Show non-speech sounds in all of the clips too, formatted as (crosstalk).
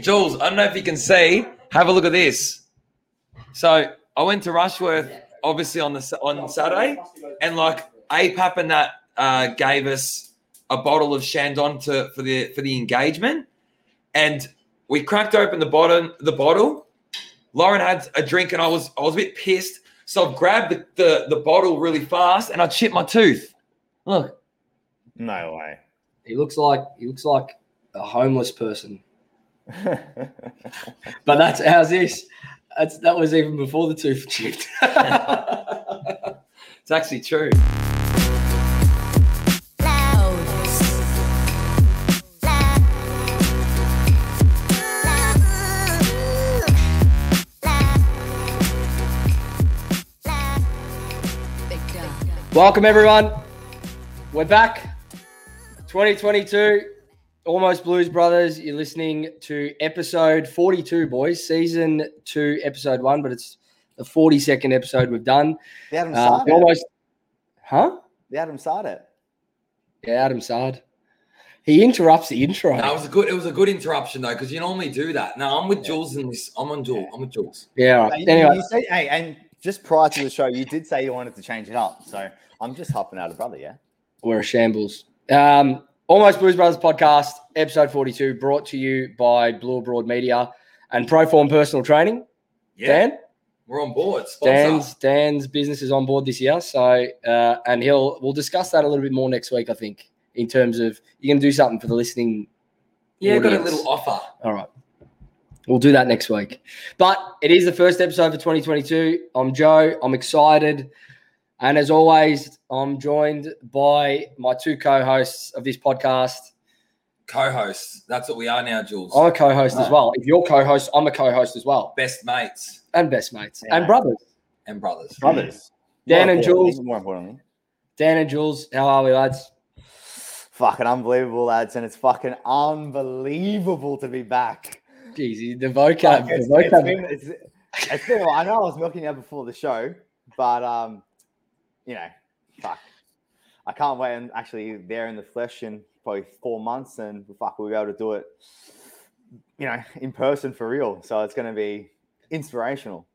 Jules, I don't know if you can see. Have a look at this. So I went to Rushworth, obviously on the on Saturday, and like APAP and that uh, gave us a bottle of Chandon to for the for the engagement, and we cracked open the bottom the bottle. Lauren had a drink, and I was I was a bit pissed, so I grabbed the, the, the bottle really fast, and I chipped my tooth. Look, No way. He looks like he looks like a homeless person. (laughs) But that's how's this? That's that was even before the tooth chipped. (laughs) it's actually true. Welcome everyone. We're back. 2022, almost Blues Brothers. You're listening to episode 42, boys. Season two, episode one, but it's the 42nd episode we've done. The Adam Uh, Sard. almost, huh? The Adam Sard. Yeah, Adam Sard. He interrupts the intro. No, it was a good. It was a good interruption though, because you normally do that. No, I'm with Jules in this. I'm on Jules. I'm with Jules. yeah. right. Anyway, you say, hey, and just prior to the show, you did say you wanted to change it up. So I'm just hopping out of brother, yeah. we're a shambles. Um, Almost Blues Brothers podcast, episode 42, brought to you by Blue Abroad Media and Proform Personal Training. Yeah, Dan? we're on board. Sponsor. Dan's Dan's business is on board this year, so uh, and he'll we'll discuss that a little bit more next week. I think in terms of you're going to do something for the listening. yeah, got a little offer. All right, we'll do that next week. But it is the first episode for 2022. I'm Joe. I'm excited, and as always, I'm joined by my two co-hosts of this podcast. Co-hosts. That's what we are now, Jules. I'm a co-host as Ah. well. If you're co-host, I'm a co-host as well, Best mates and best mates Yeah. and brothers. and brothers. Brothers. Dan More and Jules. More importantly. Dan and Jules, how are we, lads? Fucking unbelievable, lads. And it's fucking unbelievable to be back. Jeez, the vocab, Fuck, it's, the it's vocab. been, it's, it's been. I know I was milking out before the show, but um, you know, fuck. I can't wait and actually there in the flesh in probably four months, and fuck, we'll be able to do it, you know, in person for real. So it's going to be inspirational.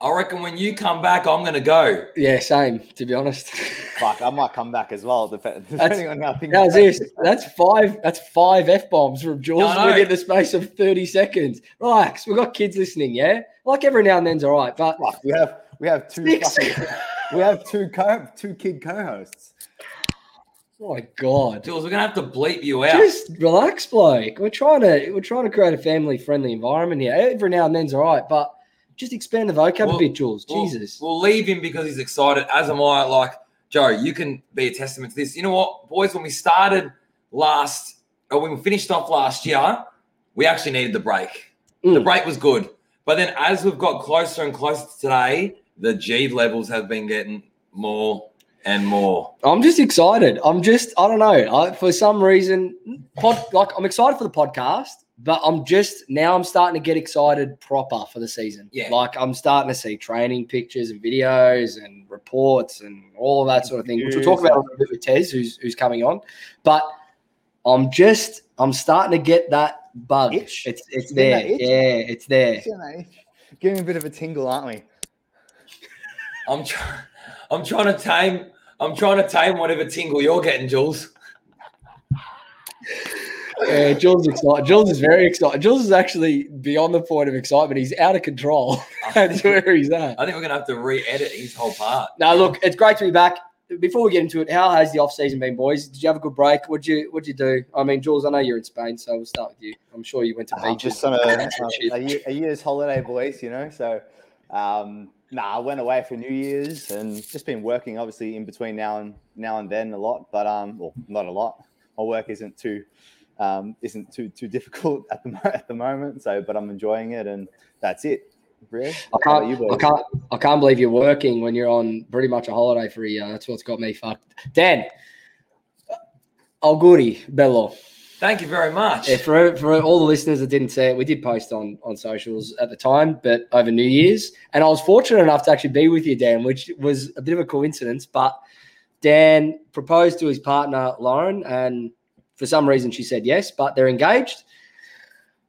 I reckon when you come back, I'm gonna go. Yeah, same. To be honest, Fuck, I might come back as well, dep- (laughs) depending on how things. how's this? That's five. That's five f bombs from Jules I know. within the space of thirty seconds. Relax. We've got kids listening. Yeah, like every now and then's all right, but Fuck, we have we have two Six. fucking, (laughs) we have two co two kid co-hosts. oh my god, Jules, we're gonna have to bleep you out. just relax, bloke. We're trying to we're trying to create a family friendly environment here. Every now and then's all right, but just expand the vocab Well- a bit, Jules. We'll- Jesus. We'll leave him because he's excited, as am I. Like, Joe, you can be a testament to this. You know what, boys, when we started last, or when we finished off last year, we actually needed the break. The Mm. break was good. But then as we've got closer and closer to today, the G levels have been getting more and more. I'm just excited. I'm just, I don't know. I, for some reason, pod, like I'm excited for the podcast, but I'm just now I'm starting to get excited proper for the season. Yeah. Like I'm starting to see training pictures and videos and reports and all of that sort of thing, which we'll talk about a little bit with Tez, who's who's coming on. But I'm just, I'm starting to get that bug. Itch? It's it's there. itch? Yeah, it's there. You know, Giving a bit of a tingle, aren't we? I'm trying I'm trying to tame I'm trying to tame whatever tingle you're getting, Jules. Yeah, Jules is excited. Jules is very excited. Jules is actually beyond the point of excitement. He's out of control. (laughs) That's where he's at. I think we're gonna have to re-edit his whole part. Now, look, it's great to be back. Before we get into it, how has the off season been, boys? Did you have a good break? What'd you What'd you do? I mean, Jules, I know you're in Spain, so we'll start with you. I'm sure you went to I'm beaches. just on a, (laughs) and shit. a, year, a year's holiday, boys. You know, so um, nah, I went away for New Year's and just been working, obviously, in between now and now and then a lot, but um, well, not a lot. My work isn't too um, isn't too too difficult at the (laughs) at the moment. So, but I'm enjoying it, and that's it. Really, I can't, you I can't, I can't believe you're working when you're on pretty much a holiday for a year. That's what's got me fucked. Dan, Auguri, bello. Thank you very much. Yeah, for, for all the listeners that didn't see it, we did post on on socials at the time, but over New Year's, and I was fortunate enough to actually be with you, Dan, which was a bit of a coincidence. But Dan proposed to his partner Lauren, and for some reason she said yes, but they're engaged.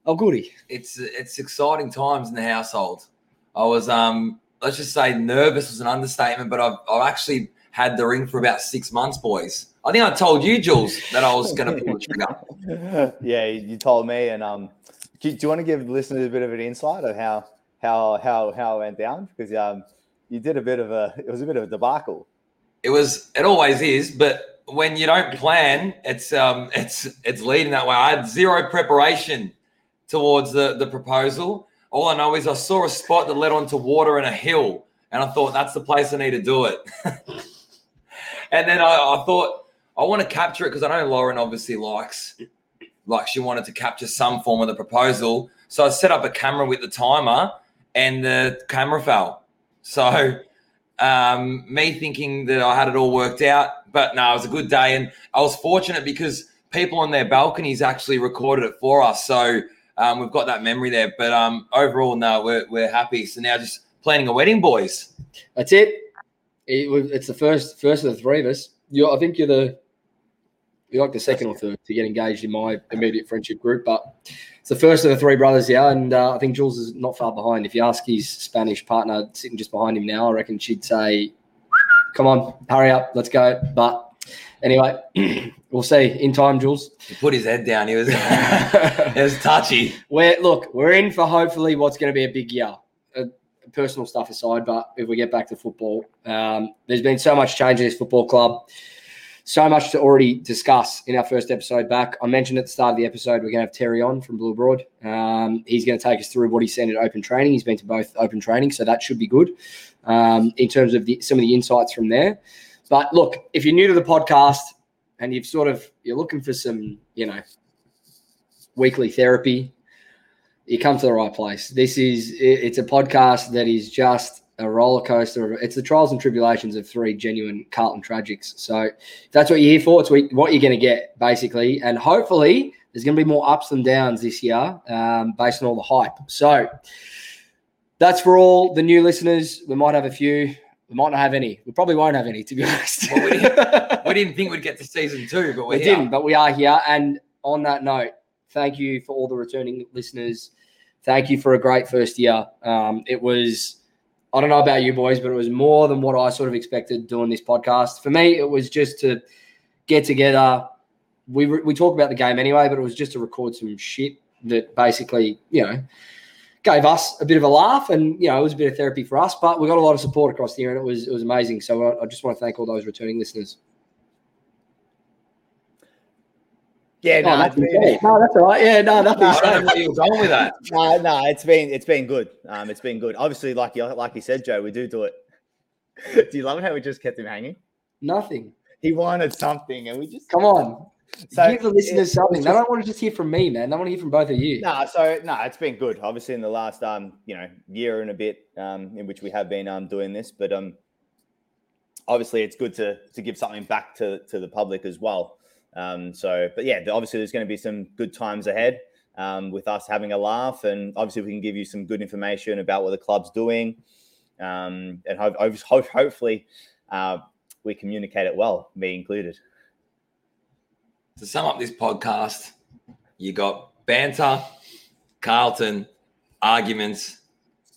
Oh, goody. it's it's exciting times in the household. I was um let's just say nervous was an understatement, but I've I've actually had the ring for about six months, boys. I think I told you, Jules, that I was going to pull the trigger. (laughs) yeah, you told me. And um, do, do you want to give listeners a bit of an insight of how how how how it went down? Because um, you did a bit of a it was a bit of a debacle. It was it always is, but when you don't plan, it's um (laughs) it's it's leading that way. I had zero preparation towards the the proposal. All I know is I saw a spot that led onto water and a hill, and I thought that's the place I need to do it. (laughs) and then I, I thought I want to capture it because I know Lauren obviously likes like she wanted to capture some form of the proposal. So I set up a camera with the timer, and the camera fell. So um, me thinking that I had it all worked out, but no, it was a good day, and I was fortunate because people on their balconies actually recorded it for us. So um, we've got that memory there. But um, overall, no, we're we're happy. So now just planning a wedding, boys. That's it. It It's the first first of the three of us. You, I think you're the you're like the second or third to get engaged in my immediate friendship group, but it's the first of the three brothers here, and uh, I think Jules is not far behind. If you ask his Spanish partner sitting just behind him now, I reckon she'd say, "Come on, hurry up, let's go." But anyway, (clears throat) we'll see in time, Jules. He put his head down. He was (laughs) it was touchy. We're look, we're in for hopefully what's going to be a big year. Uh, personal stuff aside, but if we get back to football, um, there's been so much change in this football club. So much to already discuss in our first episode back. I mentioned at the start of the episode we're going to have Terry on from Blue Abroad. Um, he's going to take us through what he's seen at open training. He's been to both open training, so that should be good um, in terms of the, some of the insights from there. But look, if you're new to the podcast and you've sort of you're looking for some, you know, weekly therapy, you come to the right place. This is it's a podcast that is just a roller coaster. It's the trials and tribulations of three genuine Carlton tragics. So if that's what you're here for, it's what you're going to get basically, and hopefully there's going to be more ups and downs this year um, based on all the hype. So that's for all the new listeners. We might have a few. We might not have any. We probably won't have any, to be honest. Well, we We didn't think we'd get to season two, but we here. didn't, but we are here. And on that note, thank you for all the returning listeners. Thank you for a great first year. Um, it was, I don't know about you boys, but it was more than what I sort of expected doing this podcast. For me, it was just to get together. We re- we talk about the game anyway, but it was just to record some shit that basically, you know, gave us a bit of a laugh, and you know, it was a bit of therapy for us. But we got a lot of support across the year, and it was it was amazing. So I, I just want to thank all those returning listeners. Yeah, no, Oh, it's that's been, no, that's all right. Yeah, no, nothing. No, I don't know where you were going with that. (laughs) no, no, it's been it's been good. Um, it's been good. Obviously, like you like you said, Joe, we do do it. (laughs) do you love it how we just kept him hanging? Nothing. He wanted something, and we just Come on. So, Give the listeners it- something. it's They don't want to just hear from me, man. They want to hear from both of you. No, so no, it's been good. Obviously, in the last um, you know, year and a bit, um, in which we have been um doing this, but um, obviously, it's good to to give something back to to the public as well. Um, so, but yeah, obviously, there's going to be some good times ahead. Um, with us having a laugh, and obviously, we can give you some good information about what the club's doing, um, and ho- ho- ho- hopefully, uh, we communicate it well, me included. To sum up this podcast, you got banter, Carlton, arguments,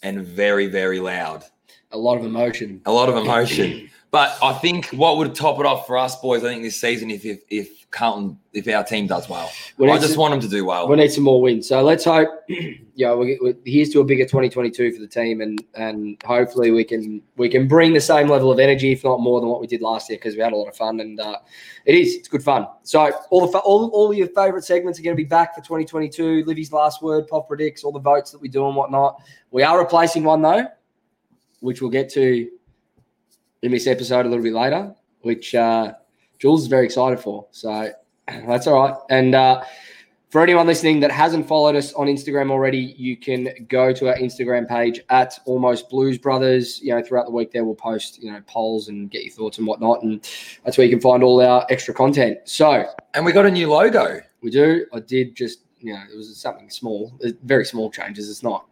and very, very loud. A lot of emotion. A lot of emotion. (laughs) But I think what would top it off for us boys, I think this season, if if, if Carlton, if our team does well, We I just some, want them to do well. we need some more wins. So let's hope. (clears throat) Yeah, we, we, here's to a bigger 2022 for the team, and and hopefully we can we can bring the same level of energy, if not more, than what we did last year because we had a lot of fun and uh, it is it's good fun. So all the all all your favorite segments are going to be back for 2022. Livvy's last word, Pop predicts, all the votes that we do and whatnot. We are replacing one though, which we'll get to in this episode a little bit later, which uh, Jules is very excited for. So (clears throat) that's all right. And uh, for anyone listening that hasn't followed us on Instagram already, you can go to our Instagram page at Almost Blues Brothers. You know, throughout the week there we'll post you know polls and get your thoughts and whatnot, and that's where you can find all our extra content. So and we got a new logo. we do. I did just you know it was something small, very small changes. It's not.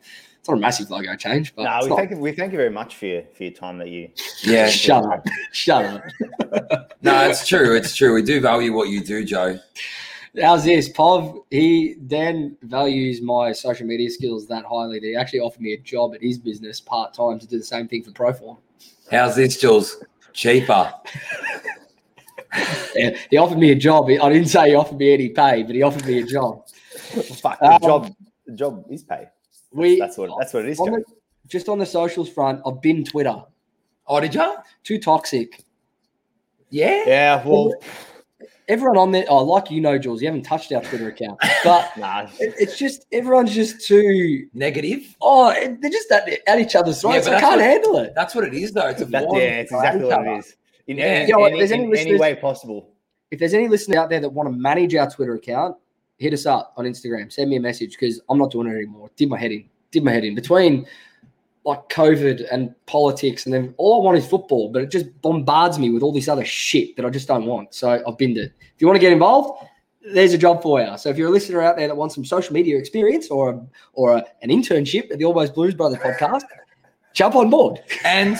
It's not a massive logo change, but No, we not- thank you, we thank you very much for your for your time that you. (laughs) Yeah. (laughs) Shut up. Shut (laughs) up. No, it's true. It's true. We do value what you do, Joe. How's this? Pov, he Dan values my social media skills that highly that he actually offered me a job at his business part time to do the same thing for Proform. How's this, Jules? Cheaper. Yeah, he offered me a job. I didn't say he offered me any pay, but he offered me a job. Fuck, the Um, job, the job is pay. We That's what that's what it is. on the, just on the socials front, I've been Twitter. Oh, did you? Too toxic. Yeah. Yeah, well, Everyone on there, oh, like you know, Jules, you haven't touched our Twitter account, but (laughs) nah. it- it's just everyone's just too. Negative. Oh, they're just at, at each other's throats. but I can't what- handle it. That's what it is, though. It's a That, form yeah, it's exactly what each it In, Yeah. any, You know what, any, there's any in any way possible. if there's any listeners out there that want to manage our Twitter account, hit us up on Instagram. Send me a message because I'm not doing it anymore. Did my head in. Did my head in between like COVID and politics, and then all I want is football. But it just bombards me with all this other shit that I just don't want. So I've binned it. If you want to get involved, there's a job for you. So if you're a listener out there that wants some social media experience or or a, an internship at the Almost Blues Brothers podcast, jump on board. And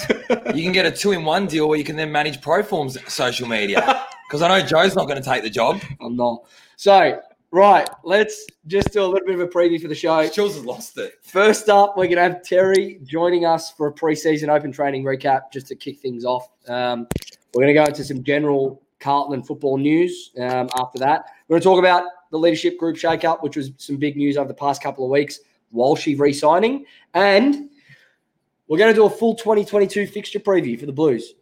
you can get a two-in-one deal where you can then manage Proform's social media. (laughs) Because I know Joe's not going to take the job. I'm not. So right, let's just do a little bit of a preview for the show. Jules has lost it. First up, we're going to have Terry joining us for a preseason open training recap just to kick things off. Um, we're going to go into some general Carlton football news um, after that. We're going to talk about the leadership group shakeup, which was some big news over the past couple of weeks. Walshy re signing. And we're going to do a full 2022 fixture preview for the Blues.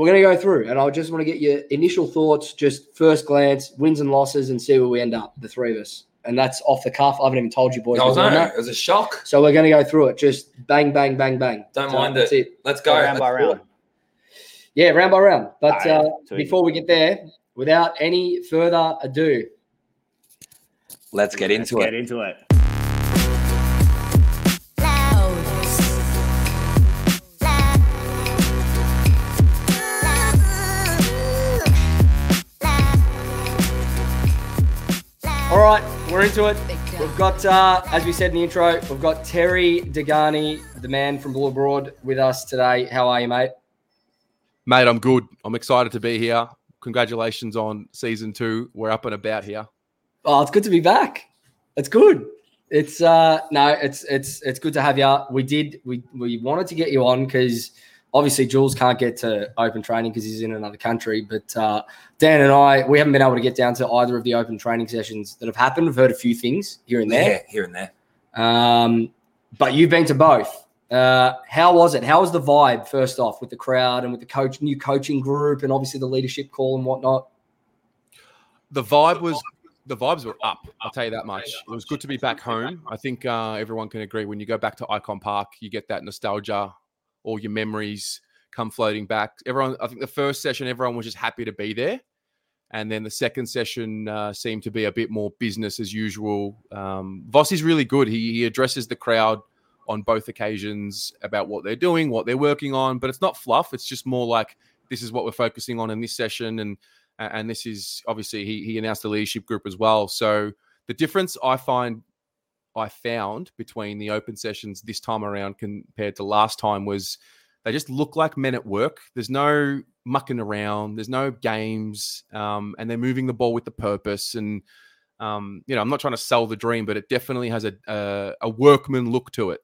We're going to go through, and I just want to get your initial thoughts, just first glance, wins and losses, and see where we end up, the three of us. And that's off the cuff. I haven't even told you boys. I was we're know. It was a shock. So we're going to go through it. Just bang, bang, bang, bang. Don't So mind that's it. Let's go. Go round by Let's do round. it. Yeah, round by round. But Alright, uh, before we get there, without any further ado, Let's get into Let's it. Get into it. All right, we're into it. We've got, uh, as we said in the intro, we've got Terry Dehghani, the man from Blue Abroad, with us today. How are you, mate? Mate, I'm good. I'm excited to be here. Congratulations on season two. We're up and about here. Oh, it's good to be back. It's good. It's uh no, it's it's it's good to have you. We did we we wanted to get you on because obviously Jules can't get to open training because he's in another country. But uh, Dan and I, we haven't been able to get down to either of the open training sessions that have happened. We've heard a few things here and Yeah, there. here and there. Um, but you've been to both. Uh, how was it? How was the vibe first off with the crowd and with the coach, new coaching group, and obviously the leadership call and whatnot? The vibe was the vibes were up. I'll tell you that much. It was good to be back home. I think uh, everyone can agree. When you go back to Ikon Park, you get that nostalgia. All your memories come floating back. Everyone, I think the first session, everyone was just happy to be there, and then the second session uh, seemed to be a bit more business as usual. Um, Voss is really good. He, he addresses the crowd on both occasions about what they're doing, what they're working on, but it's not fluff. It's just more like this is what we're focusing on in this session, and and this is obviously he he announced the leadership group as well. So the difference I find I found between the open sessions this time around compared to last time was they just look like men at work. There's no mucking around. There's no games, um, and they're moving the ball with the purpose. And um, you know, I'm not trying to sell the dream, but it definitely has a a, a workman look to it.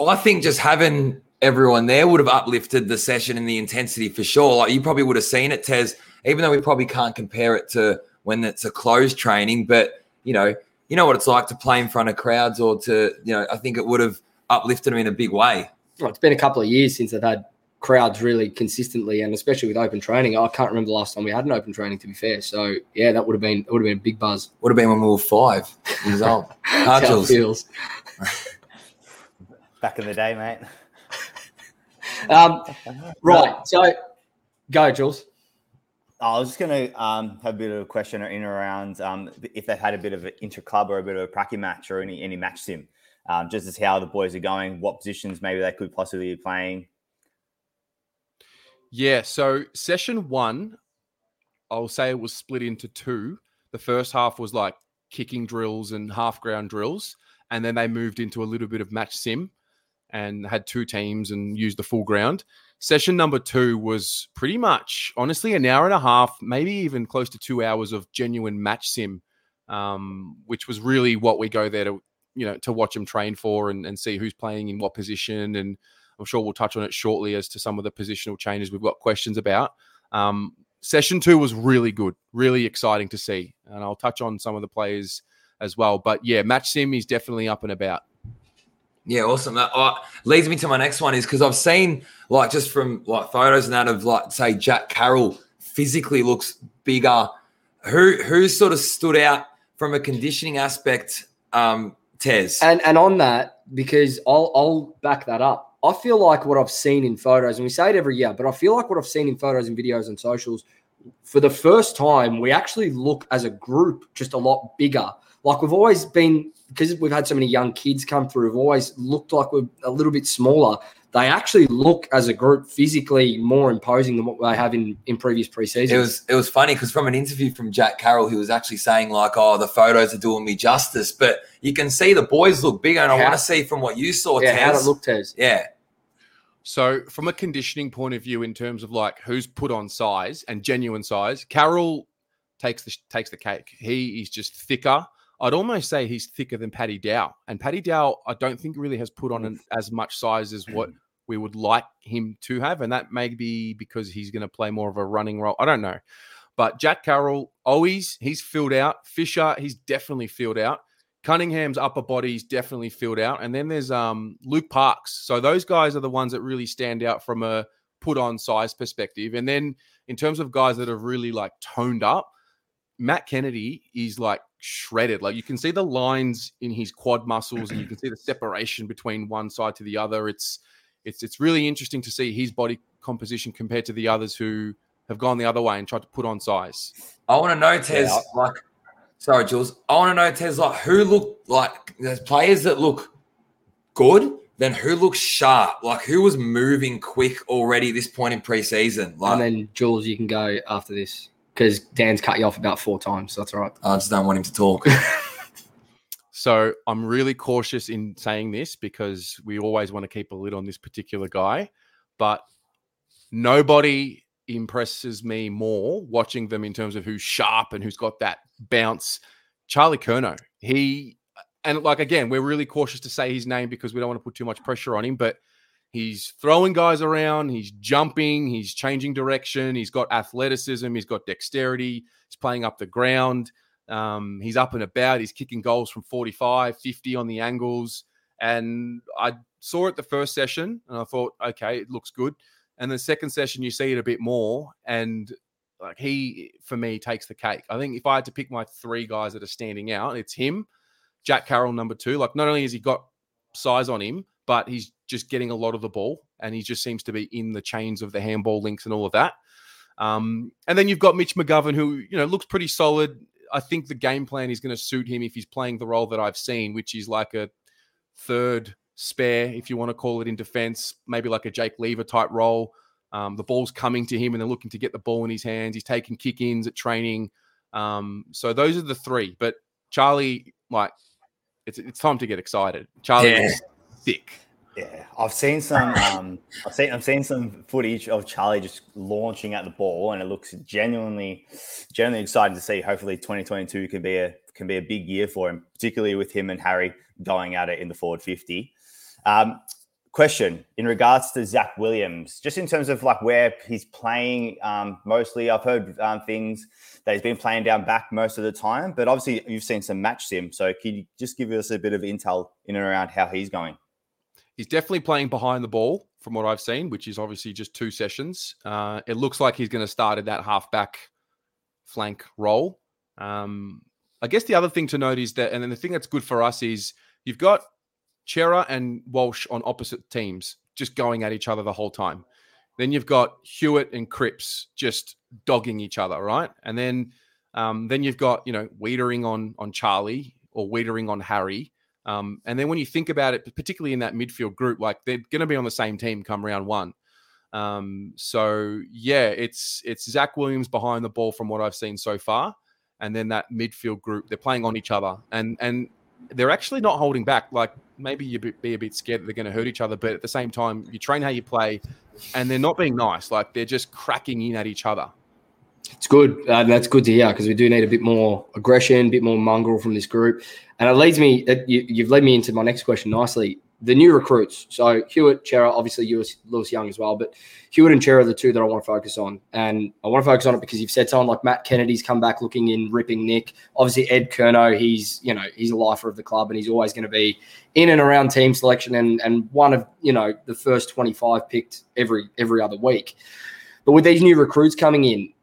I think just having everyone there would have uplifted the session and the intensity for sure. Like you probably would have seen it, Tez, even though we probably can't compare it to when it's a closed training, but you know, you know what it's like to play in front of crowds or to, you know, I think it would have uplifted them in a big way. Well, it's been a couple of years since they've had crowds really consistently, and especially with open training. I can't remember the last time we had an open training. To be fair, so yeah, that would have been it would have been a big buzz. Would have been when we were five years (laughs) old. That's how it feels. (laughs) Back in the day, mate. Um, right, so go, Jules. I was just going to um, have a bit of a question in around um, if they've had a bit of an inter club or a bit of a pracky match or any any match sim, um, just as how the boys are going, what positions maybe they could possibly be playing. Yeah. So session one, I'll say it was split into two. The first half was like kicking drills and half ground drills, and then they moved into a little bit of match sim. and had two teams and used the full ground. Session number two was pretty much, honestly, an hour and a half, maybe even close to two hours of genuine match sim, um, which was really what we go there to, you know, to watch them train for and, and see who's playing in what position. And I'm sure we'll touch on it shortly as to some of the positional changes we've got questions about. Um, session two was really good, really exciting to see, and I'll touch on some of the players as well. But yeah, match sim is definitely up and about. Yeah, awesome. That uh, leads me to my next one is because I've seen like just from like photos and that of like say Jack Carroll physically looks bigger. Who who sort of stood out from a conditioning aspect, um, Tez? And and on that, because I'll I'll back that up. I feel like what I've seen in photos, and we say it every year, but I feel like what I've seen in photos and videos and socials, for the first time, we actually look as a group just a lot bigger. Like we've always been because we've had so many young kids come through, we've always looked like we're a little bit smaller. They actually look as a group physically more imposing than what they have in, in previous preseasons. It was it was funny because from an interview from Jack Carroll, he was actually saying like, "Oh, the photos are doing me justice," but you can see the boys look bigger, and I want to see from what you saw, yeah, how Tez. it looked, Tez. Yeah, So, from a conditioning point of view, in terms of like who's put on size and genuine size, Carroll takes the takes the cake. He is just thicker. I'd almost say he's thicker than Paddy Dow, and Paddy Dow, I don't think really has put on an, as much size as what (clears throat) we would like him to have, and that may be because he's going to play more of a running role. I don't know, but Jack Carroll, always he's filled out. Fisher, he's definitely filled out. Cunningham's upper body is definitely filled out. And then there's um Luke Parks. So those guys are the ones that really stand out from a put on size perspective. And then in terms of guys that have really like toned up, Matt Kennedy is like shredded. Like you can see the lines in his quad muscles and you (clears throat) can see the separation between one side to the other. It's it's it's really interesting to see his body composition compared to the others who have gone the other way and tried to put on size. I want to know, Tez. Yeah. Like, sorry, Jules. I want to know, Tez. Like, who look like there's players that look good, then who looks sharp? Like, who was moving quick already at this point in preseason? Like, and then Jules, you can go after this because Dan's cut you off about four times. So that's all right. I just don't want him to talk. (laughs) So I'm really cautious in saying this because we always want to keep a lid on this particular guy, but nobody impresses me more watching them in terms of who's sharp and who's got that bounce. Charlie Curnow, he and like again, we're really cautious to say his name because we don't want to put too much pressure on him, but he's throwing guys around, he's jumping, he's changing direction, he's got athleticism, he's got dexterity, he's playing up the ground. Um, he's up and about. He's kicking goals from 45, 50 on the angles. And I saw it the first session and I thought, okay, it looks good. And the second session, you see it a bit more. And like he, for me, takes the cake. I think if I had to pick my three guys that are standing out, it's him, Jack Carroll, number two. Like, not only has he got size on him, but he's just getting a lot of the ball and he just seems to be in the chains of the handball links and all of that. Um, and then you've got Mitch McGovern, who, you know, looks pretty solid. I think the game plan is going to suit him if he's playing the role that I've seen, which is like a third spare, if you want to call it in defense, maybe like a Jake Lever type role. Um, the ball's coming to him and they're looking to get the ball in his hands. He's taking kick ins at training. Um, so those are the three. But Charlie, like, it's it's time to get excited. Charlie Yeah. is sick. Yeah, I've seen some. Um, I've seen I've seen some footage of Charlie just launching at the ball, and it looks genuinely, genuinely exciting to see. Hopefully, 2022 can be a can be a big year for him, particularly with him and Harry going at it in the forward 50. Um, question in regards to Zach Williams, just in terms of like where he's playing. Um, mostly, I've heard um, things that he's been playing down back most of the time, but obviously you've seen some match sim. So, can you just give us a bit of intel in and around how he's going? He's definitely playing behind the ball from what I've seen, which is obviously just two sessions. Uh, it looks like he's going to start at that halfback flank role. Um, I guess the other thing to note is that, and then the thing that's good for us is you've got Cerra and Walsh on opposite teams just going at each other the whole time. Then you've got Hewett and Cripps just dogging each other, right? And then um, then you've got you know Weitering on on Charlie or Weitering on Harry. Um, and then when you think about it, particularly in that midfield group, like they're going to be on the same team come round one. Um, so yeah, it's it's Zach Williams behind the ball from what I've seen so far, and then that midfield group they're playing on each other, and and they're actually not holding back. Like maybe you be a bit scared that they're going to hurt each other, but at the same time, you train how you play, and they're not being nice. Like they're just cracking in at each other. It's good. Uh, that's good to hear because we do need a bit more aggression, a bit more mongrel from this group. And it leads me, you, you've led me into my next question nicely. The new recruits. So Hewett, Cerra, obviously Lewis, Lewis Young as well, but Hewett and Cerra are the two that I want to focus on. And I want to focus on it because you've said someone like Matt Kennedy's come back looking in ripping Nick. Obviously Ed Curnow, he's, you know, he's a lifer of the club and he's always going to be in and around team selection and, and one of, you know, the first 25 picked every every other week. But with these new recruits coming in,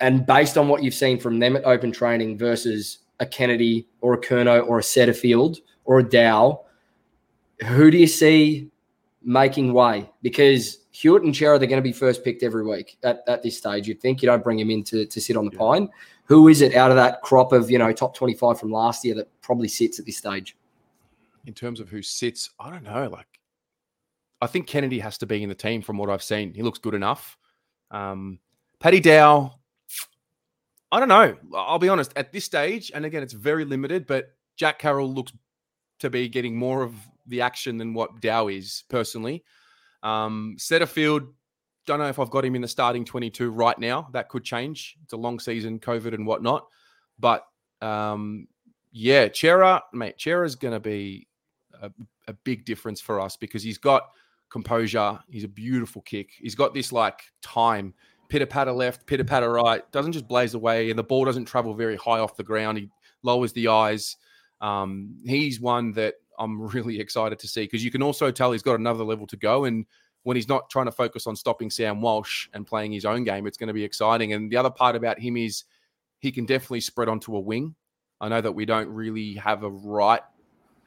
and based on what you've seen from them at open training versus a Kennedy or a Curnow or a Setterfield or a Dow, who do you see making way? Because Hewett and Cerra, they're going to be first picked every week at, at this stage. You'd think you don't bring him in to, to sit on the yeah. pine. Who is it out of that crop of, you know, top 25 from last year that probably sits at this stage? In terms of who sits, I don't know. Like, I think Kennedy has to be in the team from what I've seen. He looks good enough. Um, Paddy Dow, I don't know. I'll be honest. At this stage, and again, it's very limited, but Jack Carroll looks to be getting more of the action than what Dow is personally. Um, Setterfield, don't know if I've got him in the starting 22 right now. That could change. It's a long season, COVID and whatnot. But um, yeah, Cerra, mate, Cerra's going to be a, a big difference for us because he's got composure. He's a beautiful kick. He's got this like time pitter patter left, pitter patter right, doesn't just blaze away, and the ball doesn't travel very high off the ground. He lowers the eyes. Um, he's one that I'm (laughs) really excited to see because you can also tell he's got another level to go. And when he's not trying to focus on stopping Sam Walsh and playing his own game, it's going to be exciting. And the other part about him is he can definitely spread onto a wing. I know that we don't really have a right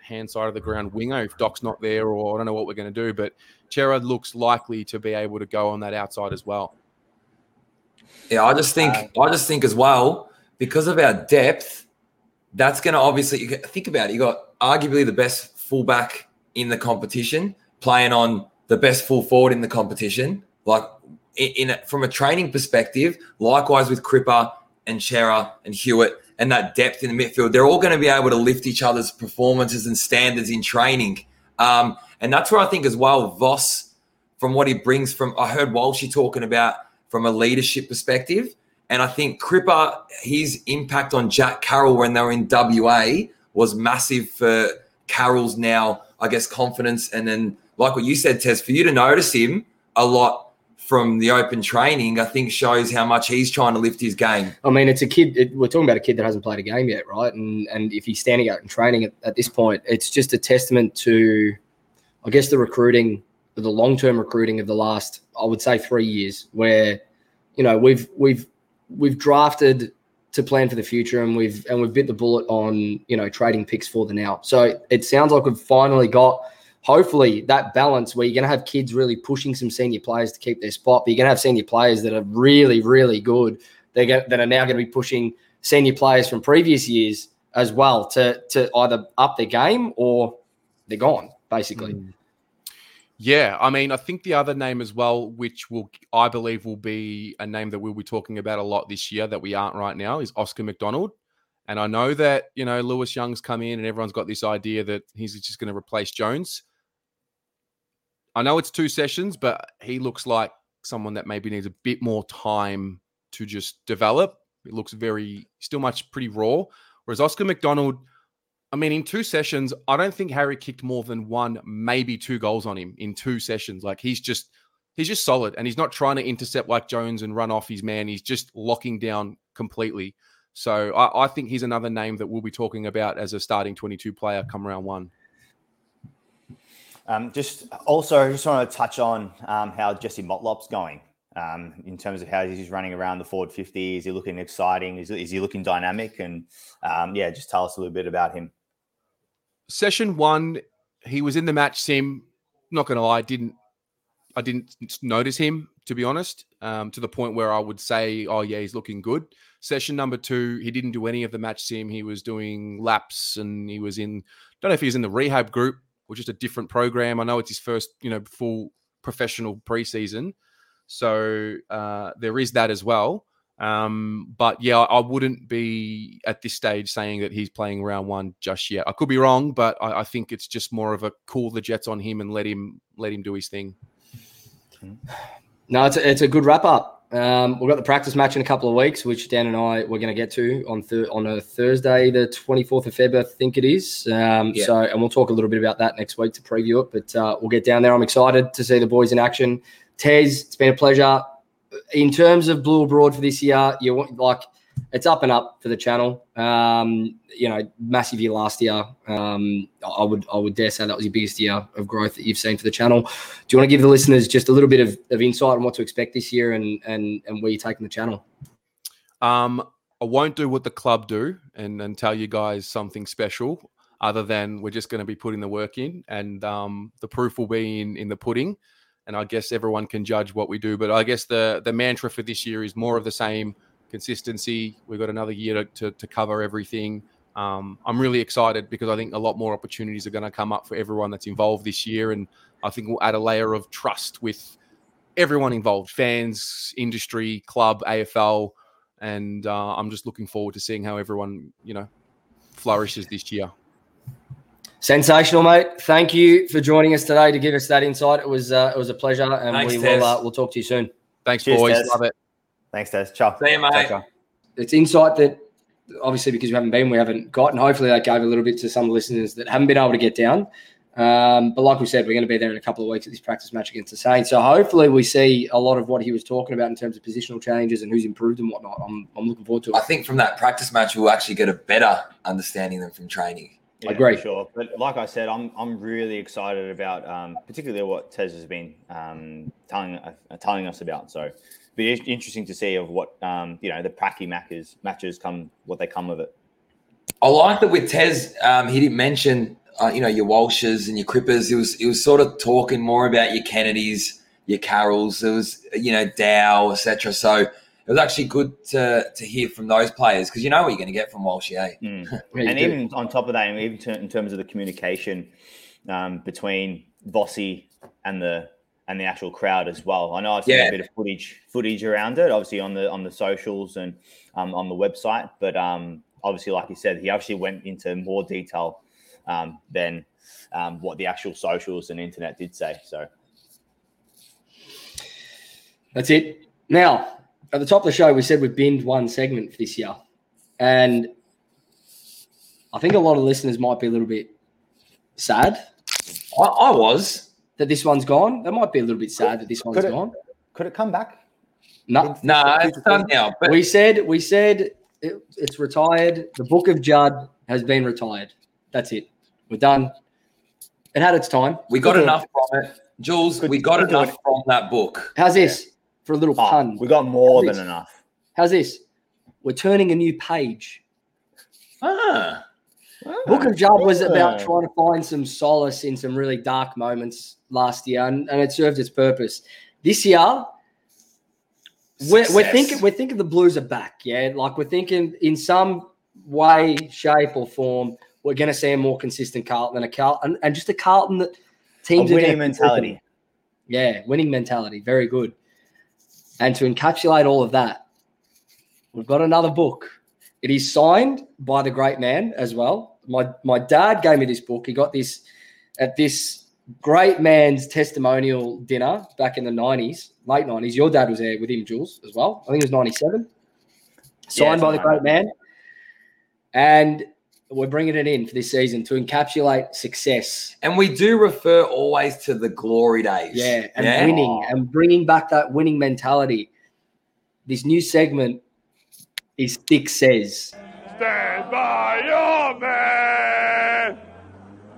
hand side of the ground winger if Doc's not there, or I don't know what we're going to do. But Cerra looks likely to be able to go on that outside as well. Yeah, I just think uh, I just think as well because of our depth, that's going to obviously think about it. You got arguably the best fullback in the competition playing on the best full forward in the competition. Like in, in from a training perspective, likewise with Cripper and Cerra and Hewett and that depth in the midfield, they're all going to be able to lift each other's performances and standards in training. Um, and that's where I think as well, Voss, from what he brings from, I heard Walshy talking about from a leadership perspective. And I think Cripper, his impact on Jack Carroll when they were in WA was massive for Carroll's now, I guess, confidence. And then, like what you said, Tez, for you to notice him a lot from the open training, I think shows how much he's trying to lift his game. I mean, it's a kid. It, we're talking about a kid that hasn't played a game yet, right? And and if he's standing out in training at, at this point, it's just a testament to, I guess, the recruiting the long term recruiting of the last, I would say, three years, where you know we've we've we've drafted to plan for the future and we've and we've bit the bullet on you know trading picks for the now. So it sounds like we've finally got hopefully that balance where you're going to have kids really pushing some senior players to keep their spot, but you're going to have senior players that are really really good. They're going, that are now going to be pushing senior players from previous years as well to to either up their game or they're gone basically. Mm. Yeah, I mean, I think the other name as well, which will I believe will be a name that we'll be talking about a lot this year that we aren't right now, is Oscar McDonald. And I know that you know Lewis Young's come in, and everyone's got this idea that he's just going to replace Jones. I know it's two sessions, but he looks like someone that maybe needs a bit more time to just develop. It looks very still much pretty raw. Whereas Oscar McDonald, I mean, in two sessions, I don't think Harry kicked more than one, maybe two goals on him in two sessions. Like he's just he's just solid and he's not trying to intercept like Jones and run off his man. He's just locking down completely. So I, I think he's another name that we'll be talking about as a starting 22 player come round one. Um, just also, I just want to touch on um, how Jesse Motlop's going um, in terms of how he's running around the forward 50. Is he looking exciting? Is, is he looking dynamic? And um, yeah, just tell us a little bit about him session one, he was in the match sim. Not gonna lie, didn't I didn't notice him to be honest. Um, to the point where I would say, oh yeah, he's looking good. Session number two, he didn't do any of the match sim. He was doing laps and he was in. Don't know if he was in the rehab group or just a different program. I know it's his first, you know, full professional preseason. So uh, there is that as well. Um, but yeah, I wouldn't be at this stage saying that he's playing round one just yet. I could be wrong, but I, I think it's just more of a call the Jets on him and let him let him do his thing. No, it's a, it's a good wrap up. Um, we've got the practice match in a couple of weeks, which Dan and I we're going to get to on th- on a Thursday, the twenty fourth of February, I think it is. Um, Yeah. So, and we'll talk a little bit about that next week to preview it. But uh, we'll get down there. I'm excited to see the boys in action. Tez, it's been a pleasure. In terms of Blue Abroad for this year, you want like it's up and up for the channel. Um, you know, massive year last year. Um, I would I would dare say that was your biggest year of growth that you've seen for the channel. Do you want to give the listeners just a little bit of, of insight on what to expect this year and and and where you're taking the channel? Um, I won't do what the club do and, and tell you guys something special, other than we're just going to be putting the work in, and um, the proof will be in in the pudding. And I guess everyone can judge what we do. But I guess the the mantra for this year is more of the same consistency. We've got another year to, to, to cover everything. Um, I'm really excited because I think a lot more opportunities are going to come up for everyone that's involved this year, and I think we'll add a layer of trust with everyone involved: fans, industry, club, AFL, and uh, I'm just looking forward to seeing how everyone, you know, flourishes this year. Sensational, mate. Thank you for joining us today to give us that insight. It was uh, it was a pleasure, and Thanks, we Tez. will uh, we'll talk to you soon. Thanks, Cheers, boys. Tez. Love it. Thanks, Des. Ciao. See you, mate. Ciao, ciao. It's insight that obviously because we haven't been, we haven't gotten. hopefully that gave a little bit to some listeners that haven't been able to get down. Um, but like we said, we're going to be there in a couple of weeks at this practice match against the Saints. So hopefully we see a lot of what he was talking about in terms of positional changes and who's improved and whatnot. I'm, I'm looking forward to it. I think from that practice match, we'll actually get a better understanding than from training. Yeah, Agree. for Sure, but like I said, I'm I'm really excited about um, particularly what Tez has been um, telling uh, telling us about. So, be interesting to see of what um, you know the pracky matches matches come what they come of it. I like that with Tez, um, he didn't mention, uh, you know, your Walshes and your Crippers. He was, he was sort of talking more about your Kennedys, your Carrolls. There was, you know, Dow, etc. So it was actually good to, to hear from those players because you know what you're going to get from Walshy, eh? Mm. (laughs) And do. even on top of that, and even ter- in terms of the communication um, between Vossi and the and the actual crowd as well. I know I've seen Yeah. a bit of footage footage around it, obviously on the on the socials and um, on the website. But um, obviously, like you said, he actually went into more detail um, than um, what the actual socials and internet did say. So That's it. Now, at the top of the show, we said we've binned one segment for this year. And I think a lot of listeners might be a little bit sad I, I was. that this one's gone. They might be a little bit sad that this one's Could it- gone. could it come back? No, No, it's done now. But we said we said it, it's retired. The Book of Judd has been retired. That's it. We're done. It had its time. we got Good. enough from it. Jules, Good- we got good enough from that book. How's this for a little Oh, pun? we got more Please. than enough. How's this? We're turning a new page. Ah, Book of Judd was about trying to find some solace in some really dark moments last year, and, and it served its purpose. This year, we're, we're thinking we're thinking the Blues are back. Yeah, like we're thinking in some way, shape, or form, we're going to see a more consistent Carlton and a Carlton and, and just a Carlton that A teams are winning mentality. Yeah, winning mentality, very good. And to encapsulate all of that, we've got another book. It is signed by the great man as well. My my dad gave me this book. He got this at this great man's testimonial dinner back in the 90s, late 90s. Your dad was there with him, Jules, as well. I think it was 97. Signed by the great man. And we're bringing it in for this season to encapsulate success and we do refer always to the glory days. yeah, and Yeah? winning and bringing back that winning mentality. This new segment is Sticks Says. Stand by your man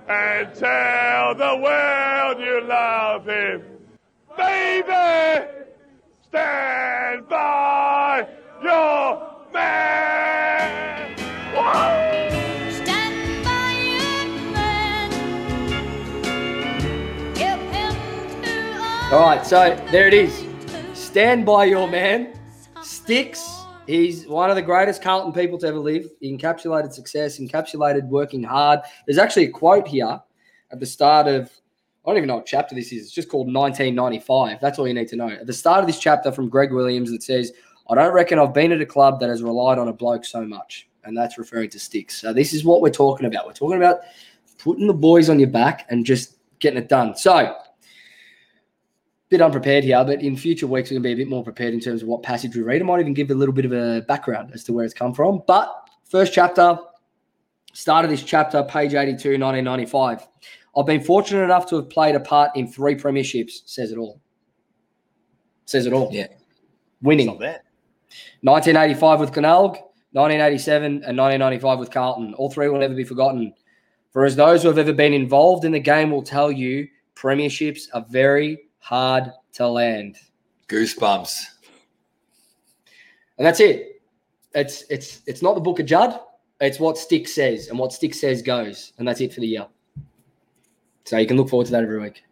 and tell the world you love him. Baby, stand All right, so there it is. Stand by your man. Sticks. He's one of the greatest Carlton people to ever live. He encapsulated success, encapsulated working hard. There's actually a quote here at the start of, I don't even know what chapter this is. It's just called 1995. That's all you need to know. At the start of this chapter from Greg Williams, it says, I don't reckon I've been at a club that has relied on a bloke so much, and that's referring to sticks. So this is what we're talking about. We're talking about putting the boys on your back and just getting it done. So bit unprepared here, but in future weeks we're gonna be a bit more prepared in terms of what passage we read. I might even give a little bit of a background as to where it's come from. But first chapter, start of this chapter, page 82, 1995. I've been fortunate enough to have played a part in three premierships, says it all. Says it all. Yeah. Winning. It's not bad. 1985 with Glenelg, 1987 and 1995 with Carlton. All three will never be forgotten. For as those who have ever been involved in the game will tell you, premierships are very hard to land. Goosebumps. And that's it. It's it's it's not the book of Judd. It's what Stick says, and what Stick says goes, and that's it for the year. So you can look forward to that every week.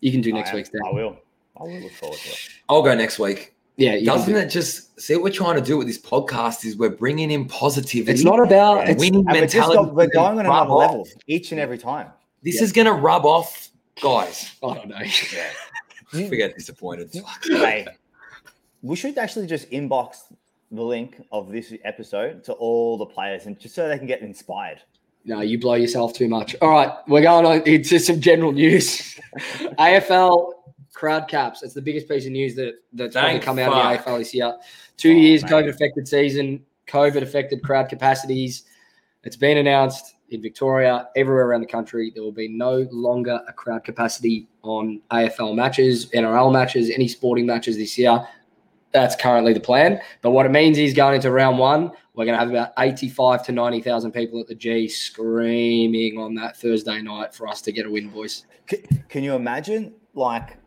You can do next I week's. Dan. I will. I will look forward to it. I'll go next week. Yeah, you Doesn't do- it just see what we're trying to do with this podcast is we're bringing in positivity. It's not about. Yeah, It's, winning And we're, mentality. got- we're going on rub another off. level each and every time. This Yeah. is going to rub off, guys. I don't know. (laughs) You- (laughs) Forget disappointed. (laughs) Hey, we should actually just inbox the link of this episode to all the players and just so they can get inspired. No, you blow yourself too much. All right, we're going on into some general news. (laughs) AFL crowd caps. It's the biggest piece of news that that's probably Thank come out of the AFL this year. Two Oh, years man. COVID affected season, COVID affected crowd capacities. It's been announced in Victoria, everywhere around the country, there will be no longer a crowd capacity on AFL matches, NRL matches, any sporting matches this year. That's currently the plan. But what it means is going into round one, we're going to have about 85 to 90,000 people at the G screaming on that Thursday night for us to get a win, boys. Can you imagine, like,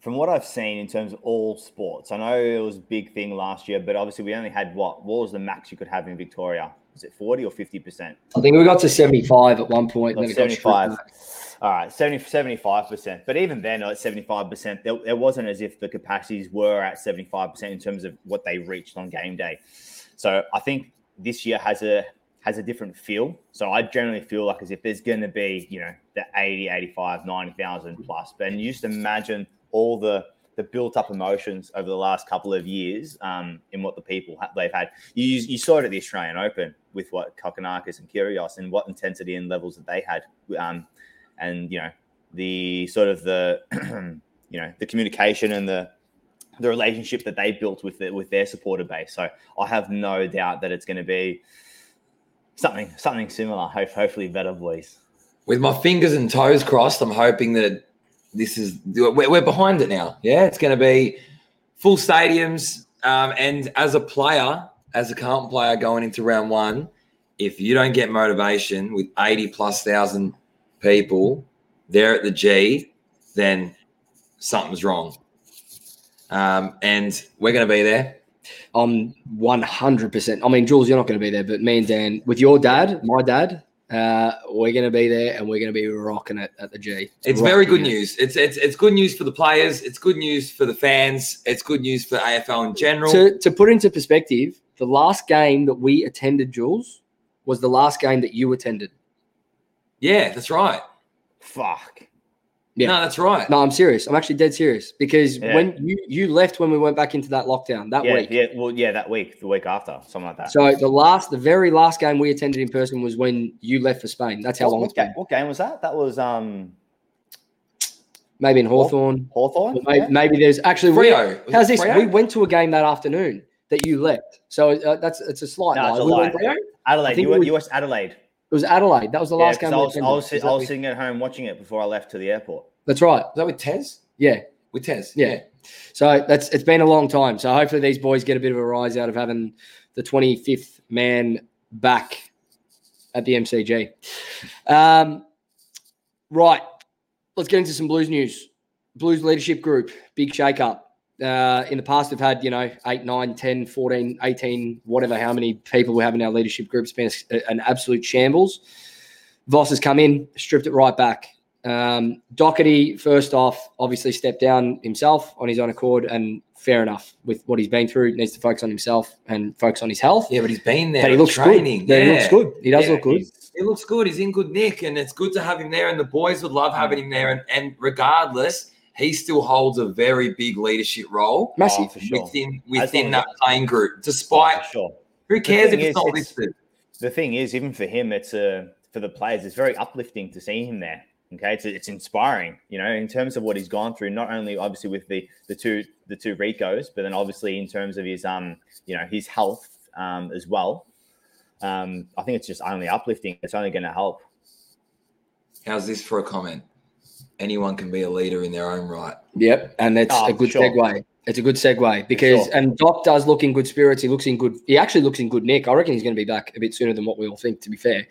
from what I've seen in terms of all sports? I know it was a big thing last year, but obviously we only had what? What was the max you could have in Victoria? Was it 40 or 50%? I think we got to 75 at one point. And Like it got 75. All right, 70, 75%. But even then, at 75%, there, it wasn't as if the capacities were at 75% in terms of what they reached on game day. So I think this year has a has a different feel. So I generally feel like as if there's going to be, you know, the 80, 85, 90,000 plus. But you just imagine all the the built up emotions over the last couple of years um, in what the people ha- they've had. You, you saw it at the Australian Open with what Kokkinakis and Kyrgios and what intensity and levels that they had. Um, and you know the sort of the (clears throat) you know the communication and the the relationship that they built with it with their supporter base. So I have no doubt that it's going to be something something similar. Hope, hopefully better, boys. With my fingers and toes crossed, I'm hoping that this is we're, behind it now. Yeah, it's going to be full stadiums. Um, and as a player, as a Carlton player going into round one, if you don't get motivation with 80 plus thousand people there at the G, then something's wrong. Um, and we're going to be there. I'm 100%. I mean, Jules, you're not going to be there, but me and Dan, with your dad, my dad, uh, we're going to be there and we're going to be rocking it at the G. It's very good it. news. It's it's it's good news for the players. It's good news for the fans. It's good news for AFL in general. To, to put into perspective, the last game that we attended, Jules, was the last game that you attended. yeah, that's right. Fuck. Yeah. No, that's right. No, I'm serious. I'm actually dead serious because Yeah. when you you left when we went back into that lockdown that Yeah, week. yeah. Well, yeah, that week, the week after, something like that. So the last, the very last game we attended in person was when you left for Spain. That's how what, long what, game, what game was that? That was um Maybe in Hawthorn. Hawthorne. Or maybe, maybe there's actually we, Freo. How's this? We went to a game that afternoon that you left. So uh, that's it's a slight No, lie. it's a We lie. Adelaide. think You it went, was- US Adelaide. Was Adelaide. That was the Yeah, game. I was, I was, I was sitting at home watching it before I left to the airport. That's right. Was that with Tez? Yeah. With Tez. Yeah. So that's it's been a long time. So hopefully these boys get a bit of a rise out of having the 25th man back at the MCG. Um, right. Let's get into some Blues news. Blues leadership group, big shake up. Uh, in the past, we've had, you know, 8, 9, 10, 14, 18, whatever, how many people we have in our leadership group. It's been a- an absolute shambles. Voss has come in, stripped it right back. Um, Doherty, first off, obviously stepped down himself on his own accord, and fair enough with what he's been through. Needs to focus on himself and focus on his health. Yeah, but he's been there. but he looks training. good. Yeah, he looks good. He does Yeah, look good. He looks good. He's in good nick, and it's good to have him there. And the boys would love having him there. And, and regardless, he still holds a very big leadership role Massive. Oh, sure. within within that playing group. Despite sure. who cares if it's is, not it's- listed? the thing is, even for him, it's a for the players, it's very uplifting to see him there. Okay, it's it's inspiring, you know, in terms of what he's gone through. Not only obviously with the the two the two Ricos, but then obviously in terms of his um you know his health um as well. Um, I think it's just only uplifting. It's only going to help. How's this for a comment? Anyone can be a leader in their own right. Yep, and that's Oh, a good sure. segue. It's a good segue because sure. and Doc does look in good spirits. He looks in good. He actually looks in good nick. I reckon he's going to be back a bit sooner than what we all think. To be fair,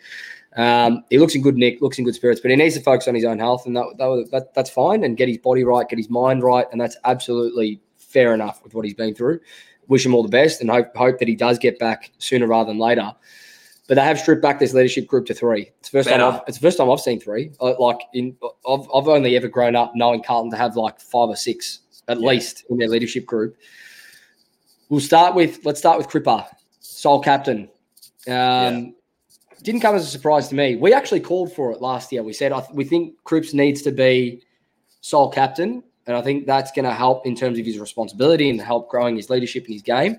um, he looks in good nick, looks in good spirits, but he needs to focus on his own health, and that, that, that that's fine. And get his body right, get his mind right, and that's absolutely fair enough with what he's been through. Wish him all the best, and hope hope that he does get back sooner rather than later. But they have stripped back this leadership group to three. It's the first time. I've, it's the first time I've seen three. Uh, Like in, I've, I've only ever grown up knowing Carlton to have like five or six at Yeah. least in their leadership group. We'll start with let's start with Cripper, sole captain. Um, Didn't come as a surprise to me. We actually called for it last year. We said I th- we think Cripps needs to be sole captain, and I think that's going to help in terms of his responsibility and help growing his leadership in his game.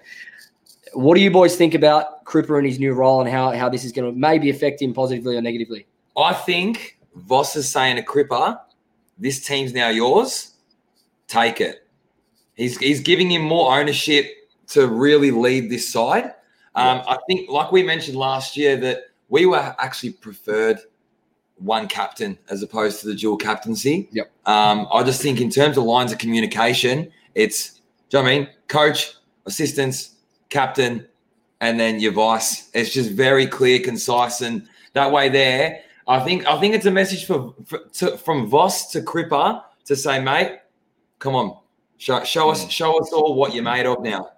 What do you boys think about Cripper and his new role and how, how this is going to maybe affect him positively or negatively? I think Voss is saying to Cripper, this team's now yours. Take it. He's he's giving him more ownership to really lead this side. Um, I think, like we mentioned last year, that we were actually preferred one captain as opposed to the dual captaincy. Yep. Um, I just think in terms of lines of communication, it's do you know what I mean? Coach, assistants, captain, and then your vice. It's just very clear, concise, and that way there. I think I think it's a message for, for to, from Voss to Cripper to say, mate, come on, show, show us show us all what you're made of now.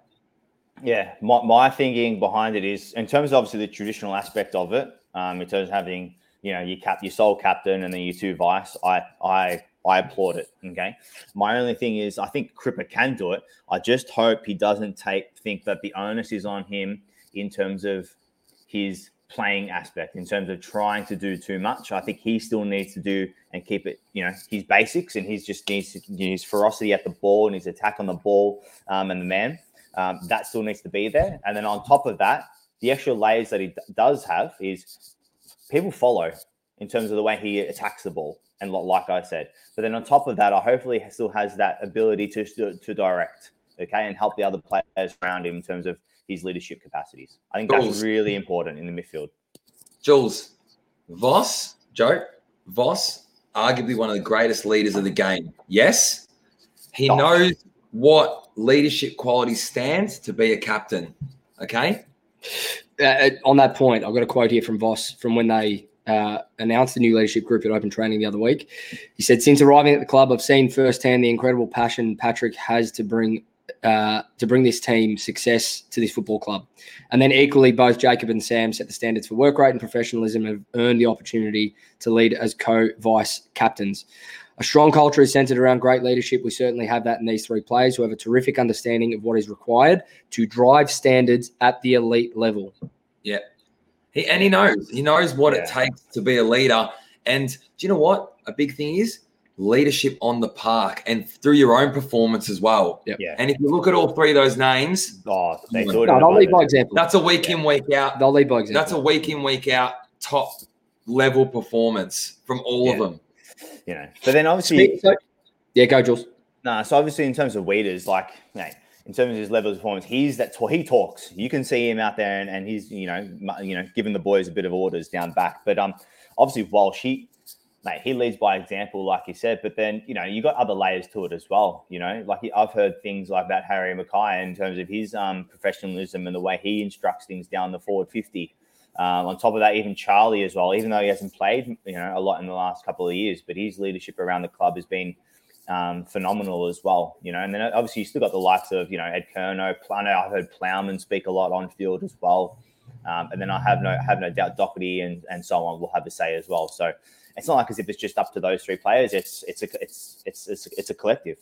Yeah, my, my thinking behind it is in terms of obviously the traditional aspect of it, um, in terms of having you know your cap, your sole captain, and then your two vice. I I I applaud it. Okay, my only thing is I think Cripper can do it. I just hope he doesn't take think that the onus is on him in terms of his playing aspect, in terms of trying to do too much. I think he still needs to do and keep it, you know, his basics, and he's just needs to, his ferocity at the ball and his attack on the ball um, and the man. Um, that still needs to be there. And then on top of that, the extra layers that he d- does have is people follow in terms of the way he attacks the ball. And lo- like I said, but then on top of that, I hopefully still has that ability to to to direct, okay, and help the other players around him in terms of his leadership capacities. I think that's really important in the midfield. Jules, Voss, Joe, Voss, arguably one of the greatest leaders of the game. Yes, he Oh. knows what leadership qualities stands to be a captain. Okay, uh, on that point, I've got a quote here from Voss from when they uh, announced the new leadership group at Open Training the other week. He said, "Since arriving at the club, I've seen firsthand the incredible passion Patrick has to bring uh, to bring this team success to this football club. And then equally, both Jacob and Sam set the standards for work rate and professionalism have earned the opportunity to lead as co-vice captains." A strong culture is centered around great leadership. We certainly have that in these three players who have a terrific understanding of what is required to drive standards at the elite level. He, and he knows he knows what it takes to be a leader. And do you know what? A big thing is leadership on the park and through your own performance as well. Yeah. And if you look at all three of those names, Oh, they No, do it. no, they'll lead by example. that's a week in week out. They'll lead by example. That's a week in week out top level performance from all of them. you know. But then obviously, So- yeah, go, Jules. Nah, so obviously in terms of Weeders, like mate, in terms of his level of performance, he's that he talks. You can see him out there, and, and he's you know you know giving the boys a bit of orders down back. But um, obviously Walsh, he mate, he leads by example, like you said. But then you know you got other layers to it as well. You know, like I've heard things like that Harry McKay in terms of his um professionalism and the way he instructs things down the forward fifty. Um, on top of that, even Charlie as well, even though he hasn't played, you know, a lot in the last couple of years, but his leadership around the club has been um, phenomenal as well. You know, and then obviously you still got the likes of you know Ed Curnow. Know I've heard Plowman speak a lot on field as well, um, and then I have no have no doubt Doherty and and so on will have a say as well. So it's not like as if it's just up to those three players. It's it's a it's it's it's, it's a collective.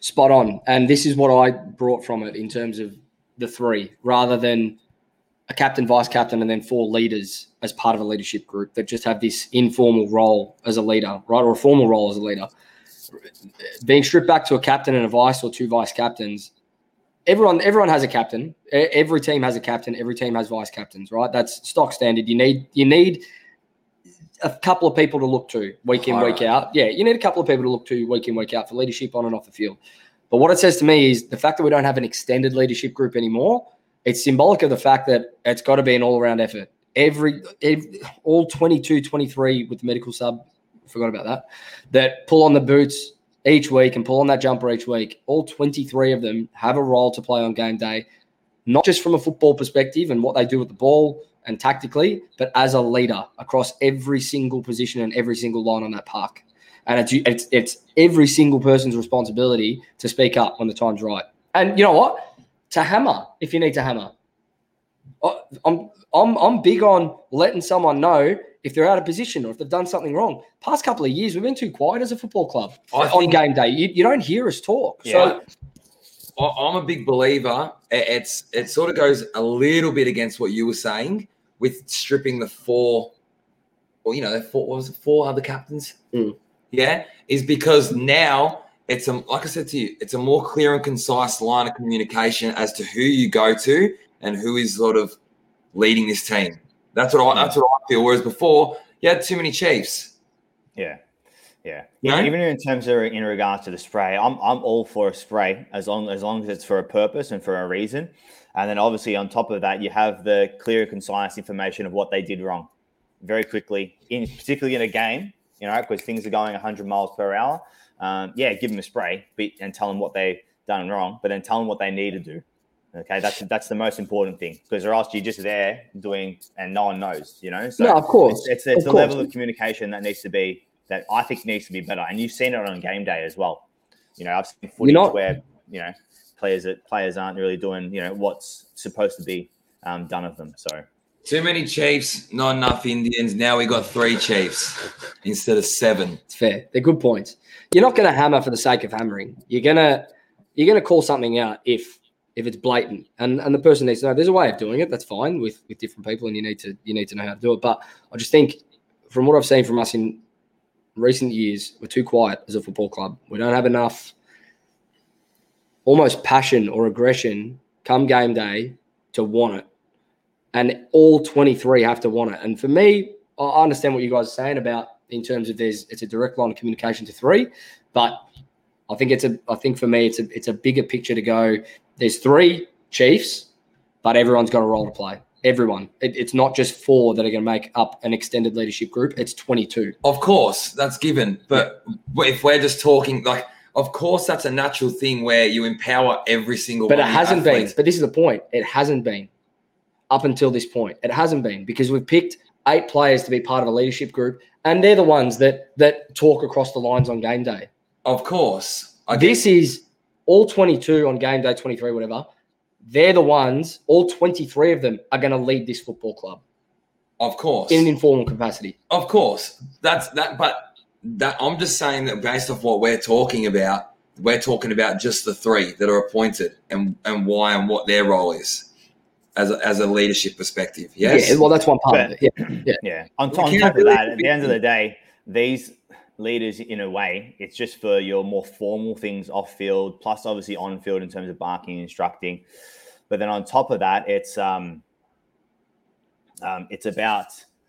Spot on. And this is what I brought from it in terms of the three, rather than a captain, vice captain, and then four leaders as part of a leadership group that just have this informal role as a leader, right? Or a formal role as a leader. Being stripped back to a captain and a vice or two vice captains. Everyone, everyone has a captain. Every team has a captain. Every team has vice captains, right? That's stock standard. You need you need a couple of people to look to week in, week out. Yeah, you need a couple of people to look to week in, week out for leadership on and off the field. But what it says to me is the fact that we don't have an extended leadership group anymore. It's symbolic of the fact that it's got to be an all-around effort. Every, every all 22, 23 with the medical sub, forgot about that, that pull on the boots each week and pull on that jumper each week. All 23 of them have a role to play on game day, not just from a football perspective and what they do with the ball and tactically, but as a leader across every single position and every single line on that park. And it's it's it's every single person's responsibility to speak up when the time's right. And you know what? To hammer if you need to hammer. I'm I'm I'm big on letting someone know if they're out of position or if they've done something wrong. Past couple of years, we've been too quiet as a football club I on think- game day. You, you don't hear us talk. Yeah. So I'm a big believer. It's it sort of goes a little bit against what you were saying with stripping the four, or you know, the four what was it, four other captains. Mm. Yeah, is because now it's a like I said to you, it's a more clear and concise line of communication as to who you go to and who is sort of leading this team. That's what I that's what I feel. Whereas before, you had too many chiefs. Yeah. Yeah. Know? Even in terms of in regards to the spray, I'm I'm all for a spray as long as long as it's for a purpose and for a reason. And then obviously on top of that, you have the clear, concise information of what they did wrong very quickly, in particularly in a game, you know, because things are going 100 miles per hour. Um, yeah, give them a spray but, and tell them what they've done wrong, but then tell them what they need to do. Okay, that's that's the most important thing because or else you're just there doing and no one knows, you know. So no, of course. it's, it's, it's Of the level of communication that needs to be that I think needs to be better, and you've seen it on game day as well. You know, I've seen footage not- where you know players that players aren't really doing you know what's supposed to be um, done of them. So Too many chiefs, not enough Indians. Now we got three chiefs instead of seven. It's fair. They're good points. You're not going to hammer for the sake of hammering. You're gonna you're gonna call something out if if it's blatant, and and the person needs to know. There's a way of doing it. That's fine with with different people, and you need to you need to know how to do it. But I just think from what I've seen from us in recent years, we're too quiet as a football club. We don't have enough almost passion or aggression come game day to want it. And all 23 have to want it. And for me, I understand what you guys are saying about in terms of there's it's a direct line of communication to three, but I think it's a I think for me it's a it's a bigger picture to go. There's three chiefs, but everyone's got a role to play. Everyone. It, it's not just four that are going to make up an extended leadership group. It's 22. Of course, that's given. But if we're just talking, like, of course, that's a natural thing where you empower every single. But it hasn't been. But this is the point. It hasn't been up until this point. It hasn't been because we've picked eight players to be part of a leadership group, and they're the ones that that talk across the lines on game day. Of course, I get- This is all 22 on game day, 23, whatever. They're the ones, all 23 of them are going to lead this football club of course, in an informal capacity. of course. That's that. But that I'm just saying that based off what we're talking about, we're talking about just the three that are appointed and and why and what their role is as a, as a leadership perspective. Yes. Yeah, well, that's one part But- of it. Yeah. yeah, on, on top of that, at the end of the day, these leaders, in a way, it's just for your more formal things off field, plus obviously on field in terms of barking, instructing. But then on top of that, it's um, um, it's about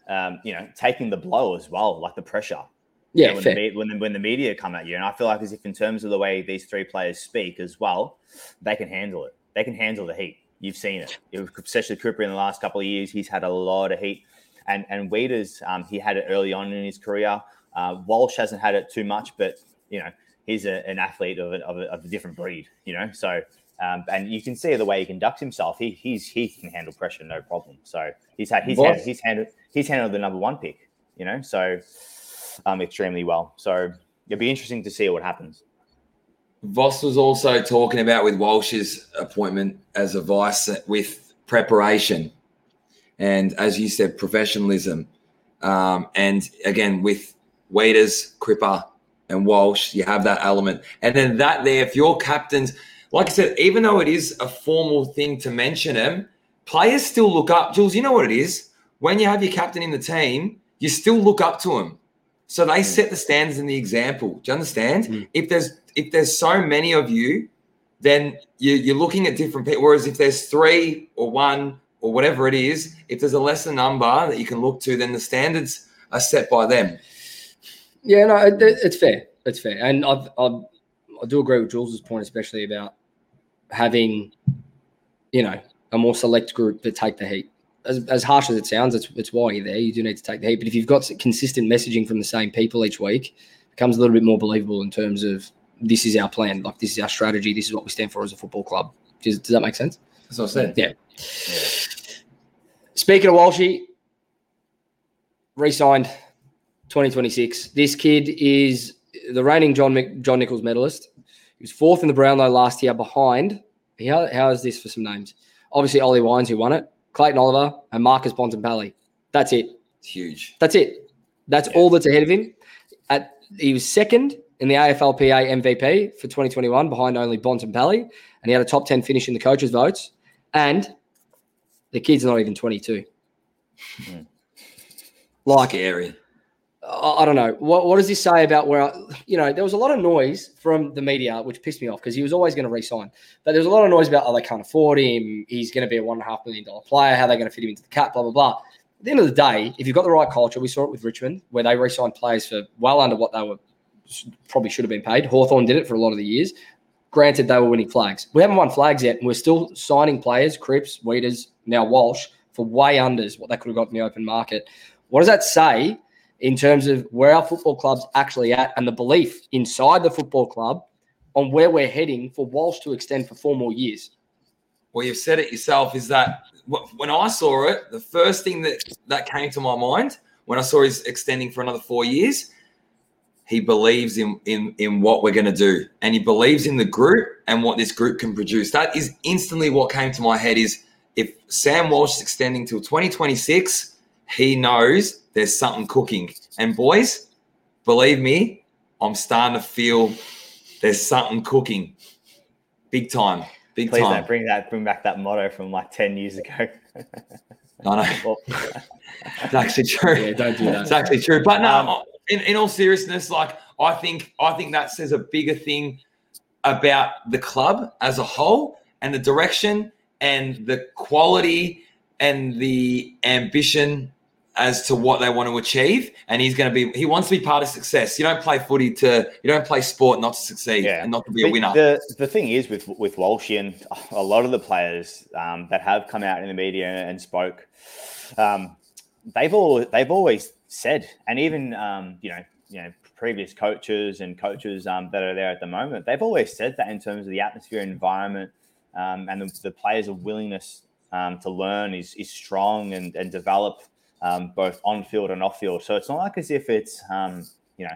um, you know taking the blow as well, like the pressure. Yeah, when, fair. The, when, the, when the media come at you. And I feel like as if in terms of the way these three players speak as well, they can handle it. They can handle the heat. You've seen it. It- Especially Cripper in the last couple of years, he's had a lot of heat. And and Weeders, um, he had it early on in his career. Uh, Walsh hasn't had it too much, but you know he's a, an athlete of a, of, a, of a different breed. You know, so um, and you can see the way he conducts himself. He he's he can handle pressure no problem. So he's had he's had, he's handled he's handled the number one pick. You know, so um, extremely well. So it'll be interesting to see what happens. Voss was also talking about with Walsh's appointment as a vice with preparation, and as you said, professionalism. Um, and again, with Waiters, Cripper, and Walsh, you have that element. And then that there, if your captains, like I said, even though it is a formal thing to mention them, players still look up. Jules, you know what it is? When you have your captain in the team, you still look up to him. So they set the standards and the example. Do you understand? Mm. If there's if there's so many of you, then you, you're looking at different people. Whereas if there's three or one or whatever it is, if there's a lesser number that you can look to, then the standards are set by them. Yeah, no, it, it- it's fair. It's fair, and I've, I've, I do agree with Jules's point, especially about having, you know, a more select group that take the heat. As, as harsh as it sounds, it's, it's why you're there. You do need to take the heat, but if you've got consistent messaging from the same people each week, it becomes a little bit more believable in terms of this is our plan, like this is our strategy, this is what we stand for as a football club. Does, does that make sense? That's what I said. Yeah. Speaking of Walshy, re-signed 2026. This kid is the reigning John Mc, John Nicholls medalist. He was fourth in the Brownlow last year behind. How, how is this for some names? Obviously, Ollie Wines, who won it, Clayton Oliver, and Marcus Bontempelli. That's it. It's huge. That's it. That's all that's ahead of him. At he was second in the AFLPA MVP for 2021, behind only Bontempelli, and he had a top 10 finish in the coaches' votes. And the kid's not even 22. Hmm. Like, Scary. I don't know. What, what does this say about where, I, you know, there was a lot of noise from the media, which pissed me off because he was always going to resign. But there was a lot of noise about, oh, they can't afford him. He's going to be a $1.5 million player. How are they going to fit him into the cap, blah, blah, blah. At the end of the day, if you've got the right culture, we saw it with Richmond, where they re signed players for well under what they were probably should have been paid. Hawthorn did it for a lot of the years. Granted, they were winning flags. We haven't won flags yet, and we're still signing players, Cripps, Weeders, now Walsh, for way unders what they could have got in the open market. What does that say in terms of where our football club's actually at and the belief inside the football club on where we're heading for Walsh to extend for four more years? Well, you've said it yourself. Is that when I saw it, the first thing that that came to my mind when I saw he's extending for another four years, he believes in in in what we're going to do, and he believes in the group and what this group can produce. That is instantly what came to my head. Is if Sam Walsh is extending till 2026, he knows there's something cooking. And boys, believe me, I'm starting to feel there's something cooking, big time, big Please time. don't bring that bring back that motto from like ten years ago. I know. (laughs) Well, It's actually true. Yeah, don't do that. It's actually true. But no, Um, in, in all seriousness, like I think I think that says a bigger thing about the club as a whole and the direction and the quality and the ambition as to what they want to achieve. And he's going to be he wants to be part of success. You don't play footy to you don't play sport not to succeed Yeah. and not to be a winner. The the thing is with with Walshy and a lot of the players um, that have come out in the media and spoke, um, they've all they've always said, and even um, you know you know previous coaches and coaches um, that are there at the moment, they've always said that in terms of the atmosphere, environment, um, and the, the players' willingness um, to learn is is strong and and develop um, both on field and off field. So it's not like as if it's um, you know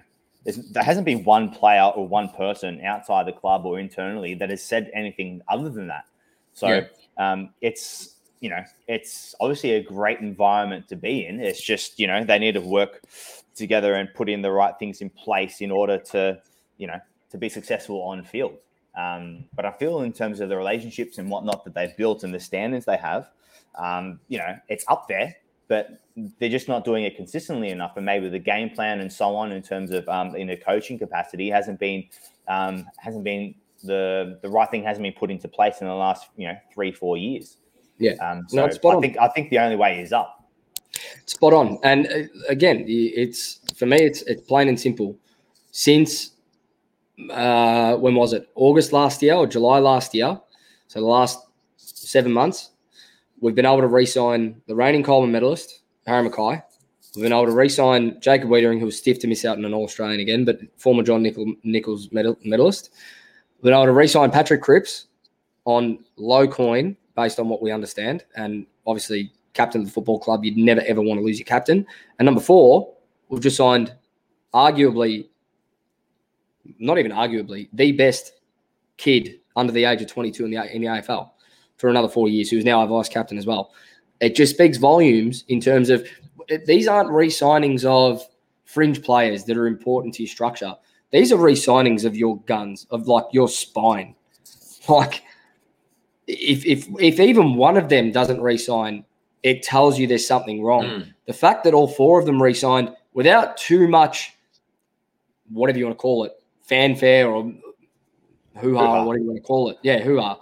there hasn't been one player or one person outside the club or internally that has said anything other than that. So Yeah. um, it's you know it's obviously a great environment to be in. It's just you know they need to work together and put in the right things in place in order to you know to be successful on field. Um, but I feel in terms of the relationships and whatnot that they've built and the standards they have, um, you know, it's up there. But they're just not doing it consistently enough, and maybe the game plan and so on in terms of um, in a coaching capacity hasn't been um, hasn't been the the right thing hasn't been put into place in the last you know three four years. Yeah. Um, No, so it's spot I on. think I think the only way is up. Spot on. And uh, again, it's for me, it's it's plain and simple. Since uh, when was it? August last year or July last year? So the last seven months, we've been able to re-sign the reigning Coleman medalist, Harry McKay. We've been able to re-sign Jacob Weitering, who was stiff to miss out on an All-Australian again, but former John Nichol- Nicholls medal- medalist. We've been able to re-sign Patrick Cripps on low coin based on what we understand, and obviously captain of the football club, you'd never ever want to lose your captain. And number four, we've just signed arguably, not even arguably, the best kid under the age of 22 in the in the AFL for another four years, who's now our vice captain as well. It just speaks volumes in terms of these aren't re-signings of fringe players that are important to your structure. These are re-signings of your guns, of like your spine. Like if if if even one of them doesn't re-sign, it tells you there's something wrong. Mm. The fact that all four of them re-signed without too much whatever you want to call it, fanfare or hoo ha, Hoo-ha. or whatever you want to call it. Yeah, hoo ha.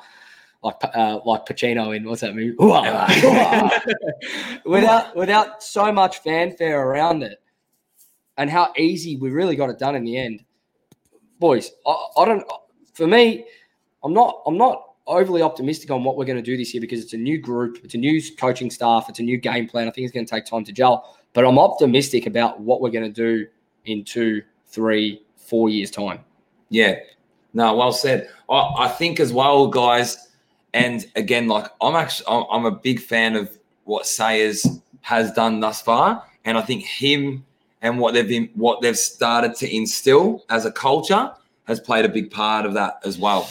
Like uh, like Pacino in what's that movie? Hoo-ha. Hoo-ha. (laughs) without without so much fanfare around it, and how easy we really got it done in the end, boys. I, I don't. For me, I'm not. I'm not overly optimistic on what we're going to do this year because it's a new group, it's a new coaching staff, it's a new game plan. I think it's going to take time to gel, but I'm optimistic about what we're going to do in two, three, four years' time. Yeah. No, well said. I, I think as well, guys, and again, like I'm actually I'm, I'm a big fan of what Sayers has done thus far, and I think him and what they've been what they've started to instill as a culture has played a big part of that as well.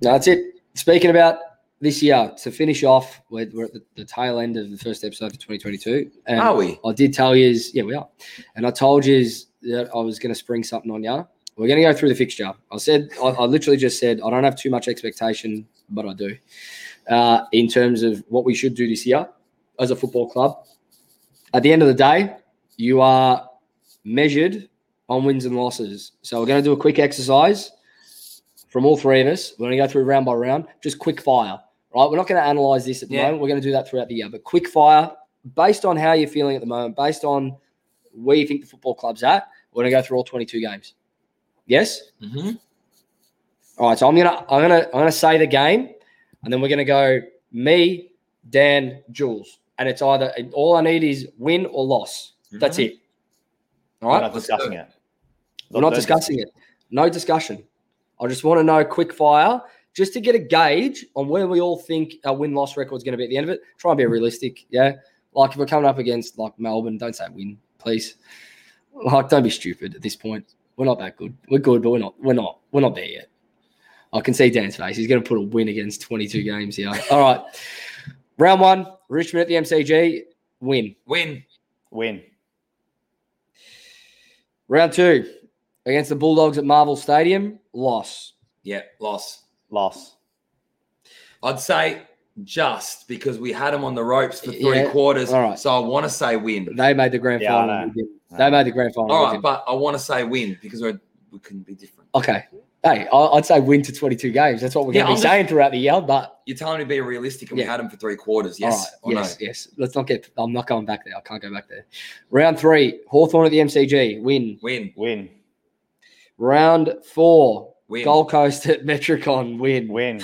That's it. Speaking about this year, to finish off, we're, we're at the, the tail end of the first episode of 2022. And Are we? I did tell you, yeah, we are. And I told you that I was going to spring something on you. We're going to go through the fixture. I said, I, I literally just said, I don't have too much expectation, but I do, uh, in terms of what we should do this year as a football club. At the end of the day, you are measured on wins and losses. So we're going to do a quick exercise from all three of us. We're going to go through round by round, just quick fire. Right? We're not going to analyze this at the Yeah. moment. We're going to do that throughout the year, but quick fire based on how you're feeling at the moment, based on where you think the football club's at. We're going to go through all 22 games. Yes. Mm-hmm. All right. So I'm gonna I'm gonna I'm gonna say the game, and then we're gonna go me, Dan, Jules, and it's either all I need is win or loss. That's it. All We're not discussing it. We're not discussing it. No discussion. I just want to know quick fire, just to get a gauge on where we all think our win loss record is going to be at the end of it. Try and be realistic. Yeah. Like if we're coming up against like Melbourne, don't say win, please. Like, don't be stupid at this point. We're not that good. We're good, but we're not. We're not. We're not there yet. I can see Dan's face. He's going to put a win against 22 games here. (laughs) All right. Round one, Richmond at the MCG, win. Win. Win. Round two, against the Bulldogs at Marvel Stadium, loss. Yeah, loss. Loss. I'd say just because we had them on the ropes for three Yeah, quarters. all right. So I want to say win. They made the grand Yeah, I final. Know. They made the grand final. All we right, didn't. but I want to say win because we're, we can be different. okay. Hey, I- I'd say win to 22 games. That's what we're Yeah, going to be just- saying throughout the year. But You're telling me to be realistic, and we Yeah. had them for three quarters. Yes, all right, or yes, no? yes. Let's not get. I'm not going back there. I can't go back there. Round three, Hawthorn at the MCG, win. Win, Win. Round four, win. Gold Coast at Metricon, win. Win.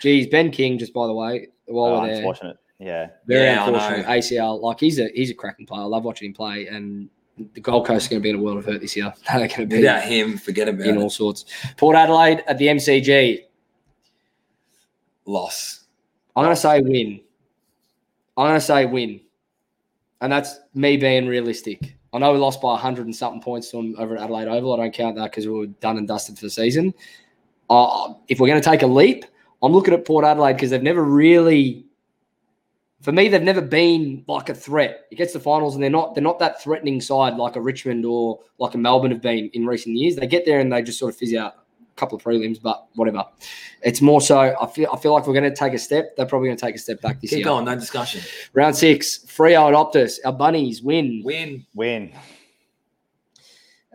Geez, Ben King, just by the way, while Oh, we're there, unfortunate. Yeah. very Yeah, unfortunate ACL. Like he's a he's a cracking player. I love watching him play, and the Gold Coast is going to be in a world of hurt this year. (laughs) They're going to be Without him, forget about in it. all sorts. Port Adelaide at the MCG. Loss. I'm going to say win. I'm going to say win. And that's me being realistic. I know we lost by 100 and something points to them over at Adelaide Oval. I don't count that because we were done and dusted for the season. Uh, if we're going to take a leap, I'm looking at Port Adelaide because they've never really, for me, they've never been like a threat. It gets the finals and they're not they're not that threatening side like a Richmond or like a Melbourne have been in recent years. They get there and they just sort of fizz out a couple of prelims, but whatever. It's more so I feel I feel like we're going to take a step. They're probably going to take a step back this Keep year. Keep going. No discussion. Round six, Freo at Optus. Our bunnies win. Win, Win.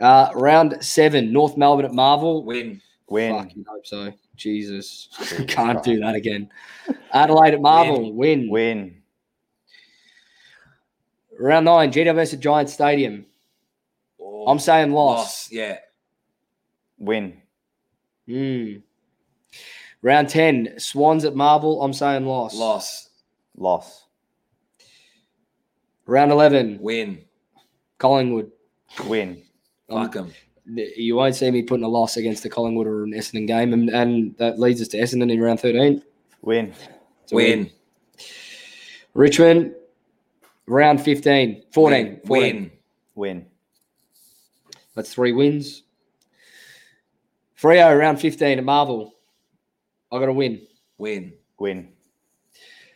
Uh, round seven, North Melbourne at Marvel. win, Win. Fucking hope so. Jesus. Jesus (laughs) Can't do that again. Adelaide at Marvel. Win. Win. Round nine, GWS at Giant Stadium. Oh, I'm saying loss. loss. Yeah, Win. Hmm. Round 10, Swans at Marvel. I'm saying loss. loss. Loss. Round 11, Win. Collingwood. Win. Um, Fuck them. You won't see me putting a loss against the Collingwood or an Essendon game, and, and that leads us to Essendon in round 13. Win. It's a Win. Richmond, round 15, 14. 14. Win. Win. That's three wins. Freo, round 15 at Marvel. I got a win. Win. Win.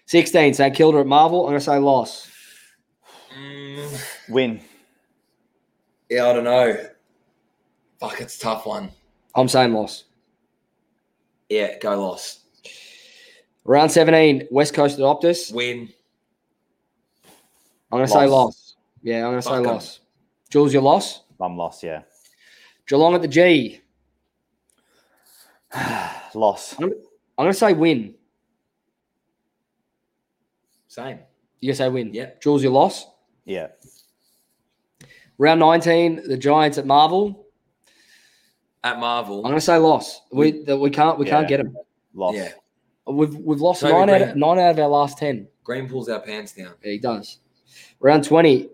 16, St Kilda at Marvel. I'm going to say loss. Mm, Win. yeah, I don't know. Fuck, it's a tough one. I'm saying loss. Yeah, go loss. Round 17, West Coast at Optus. Win. I'm going to say Loss. loss. Yeah, I'm going to say Fuck 'em. loss. Jules, your loss. I'm lost. Yeah. Geelong at the G. (sighs) Loss. I'm going to say win. Same. You going to say win? Yeah. Jules, your loss. Yeah. Round 19, the Giants at Marvel. At Marvel. I'm going to say loss. We we can't we can't get them. Loss. Yeah. We've we've lost Toby nine out, of, nine out of our last ten. Greene pulls our pants down. Yeah, he does. Round 20,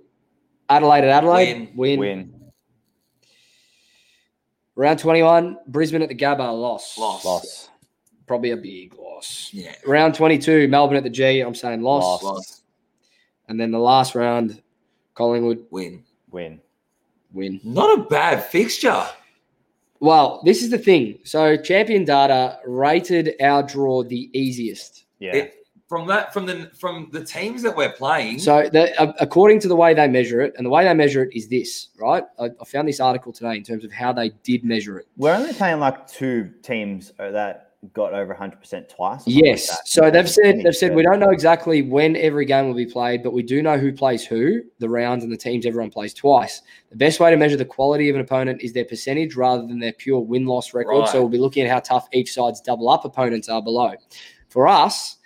Adelaide at Adelaide. Win. Win. Round 21, Brisbane at the Gabba. Loss. Loss. Loss. Probably a big loss. Yeah. Round 22, Melbourne at the G. I'm saying loss. Loss. Loss. And then the last round, Collingwood Win. Win. win. Not a bad fixture. Well, this is the thing. So, champion data rated our draw the easiest. Yeah. It, from that, from the from the teams that we're playing. So, the, uh, according to the way they measure it, and the way they measure it is this, right? I, I found this article today in terms of how they did measure it. We're only playing like two teams uh, that got over 100% twice. or something like Yes. So they've said they've said we don't know exactly when every game will be played, but we do know who plays who, the rounds and the teams everyone plays twice. The best way to measure the quality of an opponent is their percentage rather than their pure win loss record. Right. So we'll be looking at how tough each side's double up opponents are below. For us,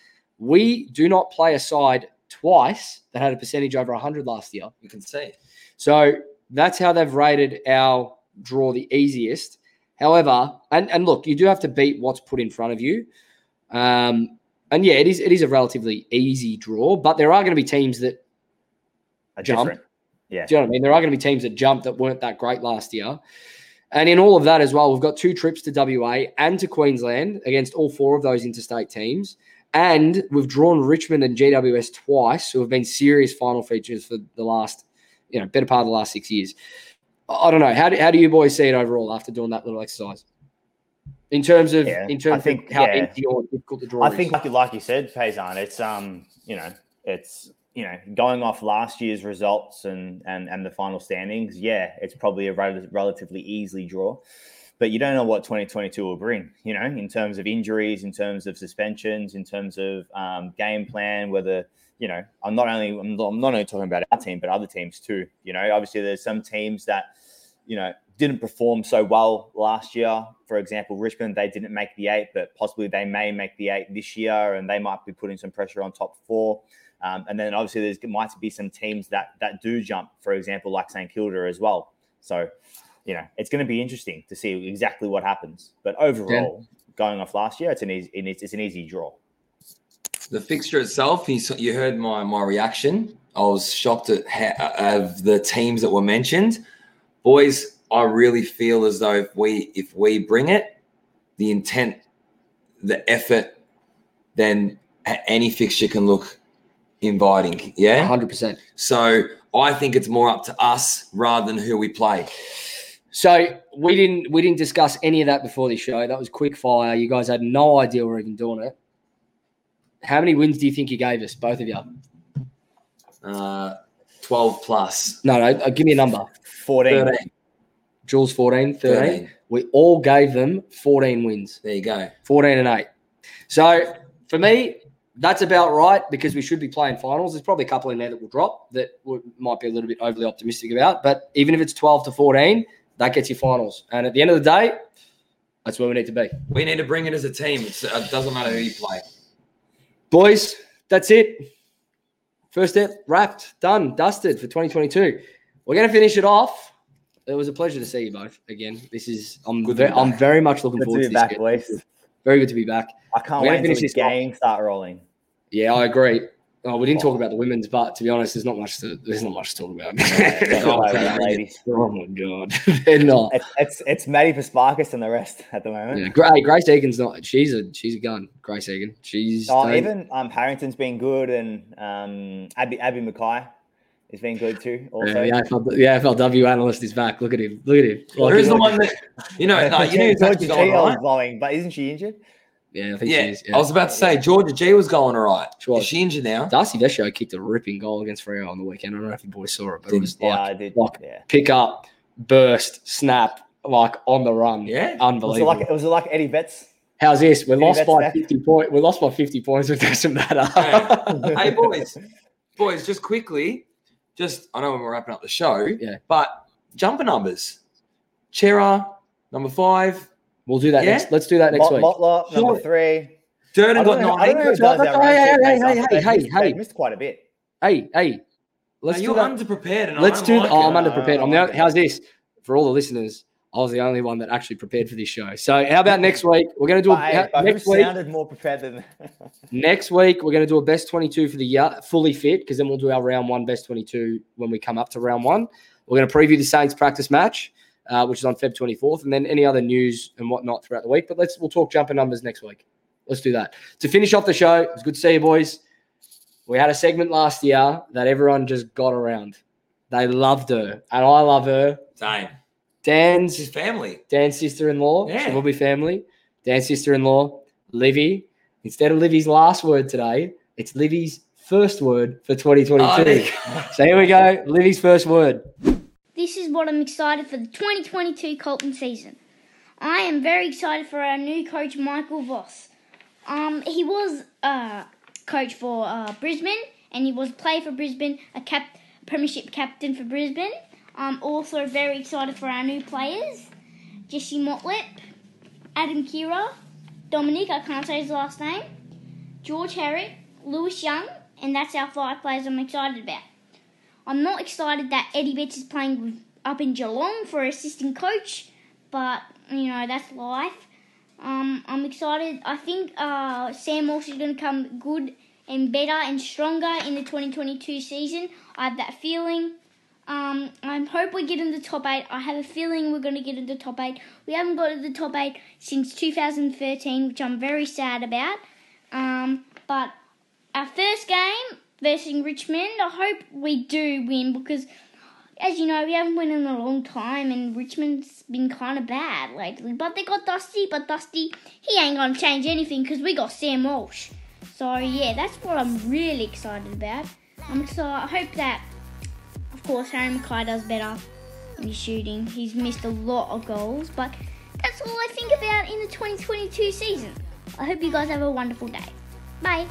we do not play a side twice that had a percentage over 100 last year. you can see. So that's how they've rated our draw the easiest. However, and, and look, you do have to beat what's put in front of you. Um, and yeah, it is it is a relatively easy draw, but there are going to be teams that A jump. different- Yeah. do you know what I mean? There are going to be teams that jump that weren't that great last year. And in all of that as well, we've got two trips to WA and to Queensland against all four of those interstate teams. And we've drawn Richmond and GWS twice, who have been serious final features for the last, you know, better part of the last six years. I I don't know. How do, how do you boys see it overall after doing that little exercise? In terms of Yeah, in I terms think, of how yeah. empty or difficult the draw I is. think, like, like you said, Paysan, it's um, you know, it's you know, going off last year's results and and and the final standings. Yeah, it's probably a rel- relatively easily draw, but you don't know what 2022 will bring. You know, in terms of injuries, in terms of suspensions, in terms of um, game plan, whether you know, I'm not only I'm not, I'm not only talking about our team, but other teams too. You know, obviously there's some teams that you know didn't perform so well last year. For example, Richmond they didn't make the eight, but possibly they may make the eight this year, and they might be putting some pressure on top four. Um, and then obviously there's might be some teams that that do jump, for example, like St Kilda as well. So, you know, it's going to be interesting to see exactly what happens. But overall, going off last year, it's an easy it's, it's an easy draw. The fixture itself, you, s- you heard my my reaction. I was shocked at ha- of the teams that were mentioned. Boys, I really feel as though if we if we bring it, the intent, the effort, then any fixture can look inviting. Yeah. 100%. So I think it's more up to us rather than who we play. So we didn't we didn't discuss any of that before the show. That was quick fire. You guys had no idea we are even doing it. How many wins do you think you gave us, both of you? Uh, Twelve plus. No, no, uh, give me a number. 14. 13. Jules 14, 13. 13. We all gave them 14 wins, There you go. 14 and 8. So for me, that's about right because we should be playing finals. There's probably a couple in there that will drop that would, might be a little bit overly optimistic about. But even if it's 12 to 14, that gets you finals. And at the end of the day, that's where we need to be. We need to bring it as a team. It's, uh, it doesn't matter who you play. Boys, that's it. First step wrapped, done, dusted for 2022. We're going to finish it off. It was a pleasure to see you both again. This is I'm Good to ve- be I'm very much looking Good to forward be to this. back, boys. Very good to be back. I can't We're gonna wait until finish the this off. start rolling. Yeah, I agree. Oh, we didn't talk about the women's, but to be honest, there's not much to there's not much to talk about. Don't oh, worry about it, ladies. my god, they're not. It's it's it's Maddie Prespakis and the rest at the moment. Yeah, Gra- Grace Egan's not. She's a she's a gun. Grace Egan. She's Oh, don't- even um, Harrington's been good, and um, Abby Abbie McKay has been good too. Also, yeah, the AFL, the AFLW analyst is back. Look at him. Look at him. Like, Who's the like- one that you know? No, you know who's Georgia actually going Gee all was right. blowing, but isn't she injured? Yeah, I think Yeah, she is. Yeah. I was about to say Georgia Gee was going all right. She was. Is she injured now? Darcy Vescio kicked a ripping goal against Freo on the weekend. I don't know if you boys saw it, but it Did- was Yeah, like I did. like- yeah. pick up, burst, snap, like on the run. Yeah. Was it unbelievable. like it was like Eddie Betts? How's this? We Eddie lost Betts by back. fifty points. We lost by fifty points. It doesn't matter. (laughs) hey boys, boys, just quickly, just I know when we're wrapping up the show, Yeah. but jumper numbers. Cerra, number five. We'll do that Yeah? next. Let's do that next Mot- week. Motlop, number Sure. three. Durdin I got don't know, I know nine. who does that Hey, hey, hey, hey, hey, missed- hey. missed quite a bit. Hey, hey. Let's No, do you're that. underprepared. And Let's I do. don't that. like oh, I'm it. underprepared. I I'm don't now. like. How's this for all the listeners? I was the only one that actually prepared for this show. So how about next week? We're going to do a, But, hey, but next week. sounded more prepared than (laughs) Next week we're going to do a best 22 for the year, fully fit, because then we'll do our round one best 22 when we come up to round one. We're going to preview the Saints practice match, uh, which is on Feb 24th, and then any other news and whatnot throughout the week. But let's we'll talk jumper numbers next week. Let's do that. To finish off the show, it's good to see you boys. We had a segment last year that everyone just got around. They loved her, and I love her. Same. Dan's his family. Dan's sister-in-law. She Yeah. will be family. Dan's sister-in-law, Livvy. Instead of Livvy's last word today, it's Livvy's first word for 2022. Oh, there you go. so here we go. Livvy's first word. What I'm excited for the 2022 Carlton season. I am very excited for our new coach, Michael Voss. Um, he was uh, coach for uh, Brisbane, and he was a player for Brisbane, a cap- premiership captain for Brisbane. I'm also very excited for our new players, Jesse Motlop, Adam Kira, Dominic, I can't say his last name, George Herrick, Lewis Young, and that's our five players I'm excited about. I'm not excited that Eddie Betts is playing with, up in Geelong for assistant coach, but you know that's life. Um, I'm excited. I think uh, Sam Walsh is going to come good and better and stronger in the 2022 season. I have that feeling. Um, I hope we get in the top eight. I have a feeling we're going to get in the top eight. We haven't got in the top eight since 2013, which I'm very sad about. Um, but our first game versus Richmond, I hope we do win because, as you know, we haven't won in a long time, and Richmond's been kind of bad lately. But they got Dusty, but Dusty, he ain't gonna change anything because we got Sam Walsh. So yeah, that's what I'm really excited about. I'm excited. I hope that, of course, Harry McKay does better in his shooting. He's missed a lot of goals, but that's all I think about in the 2022 season. I hope you guys have a wonderful day. Bye.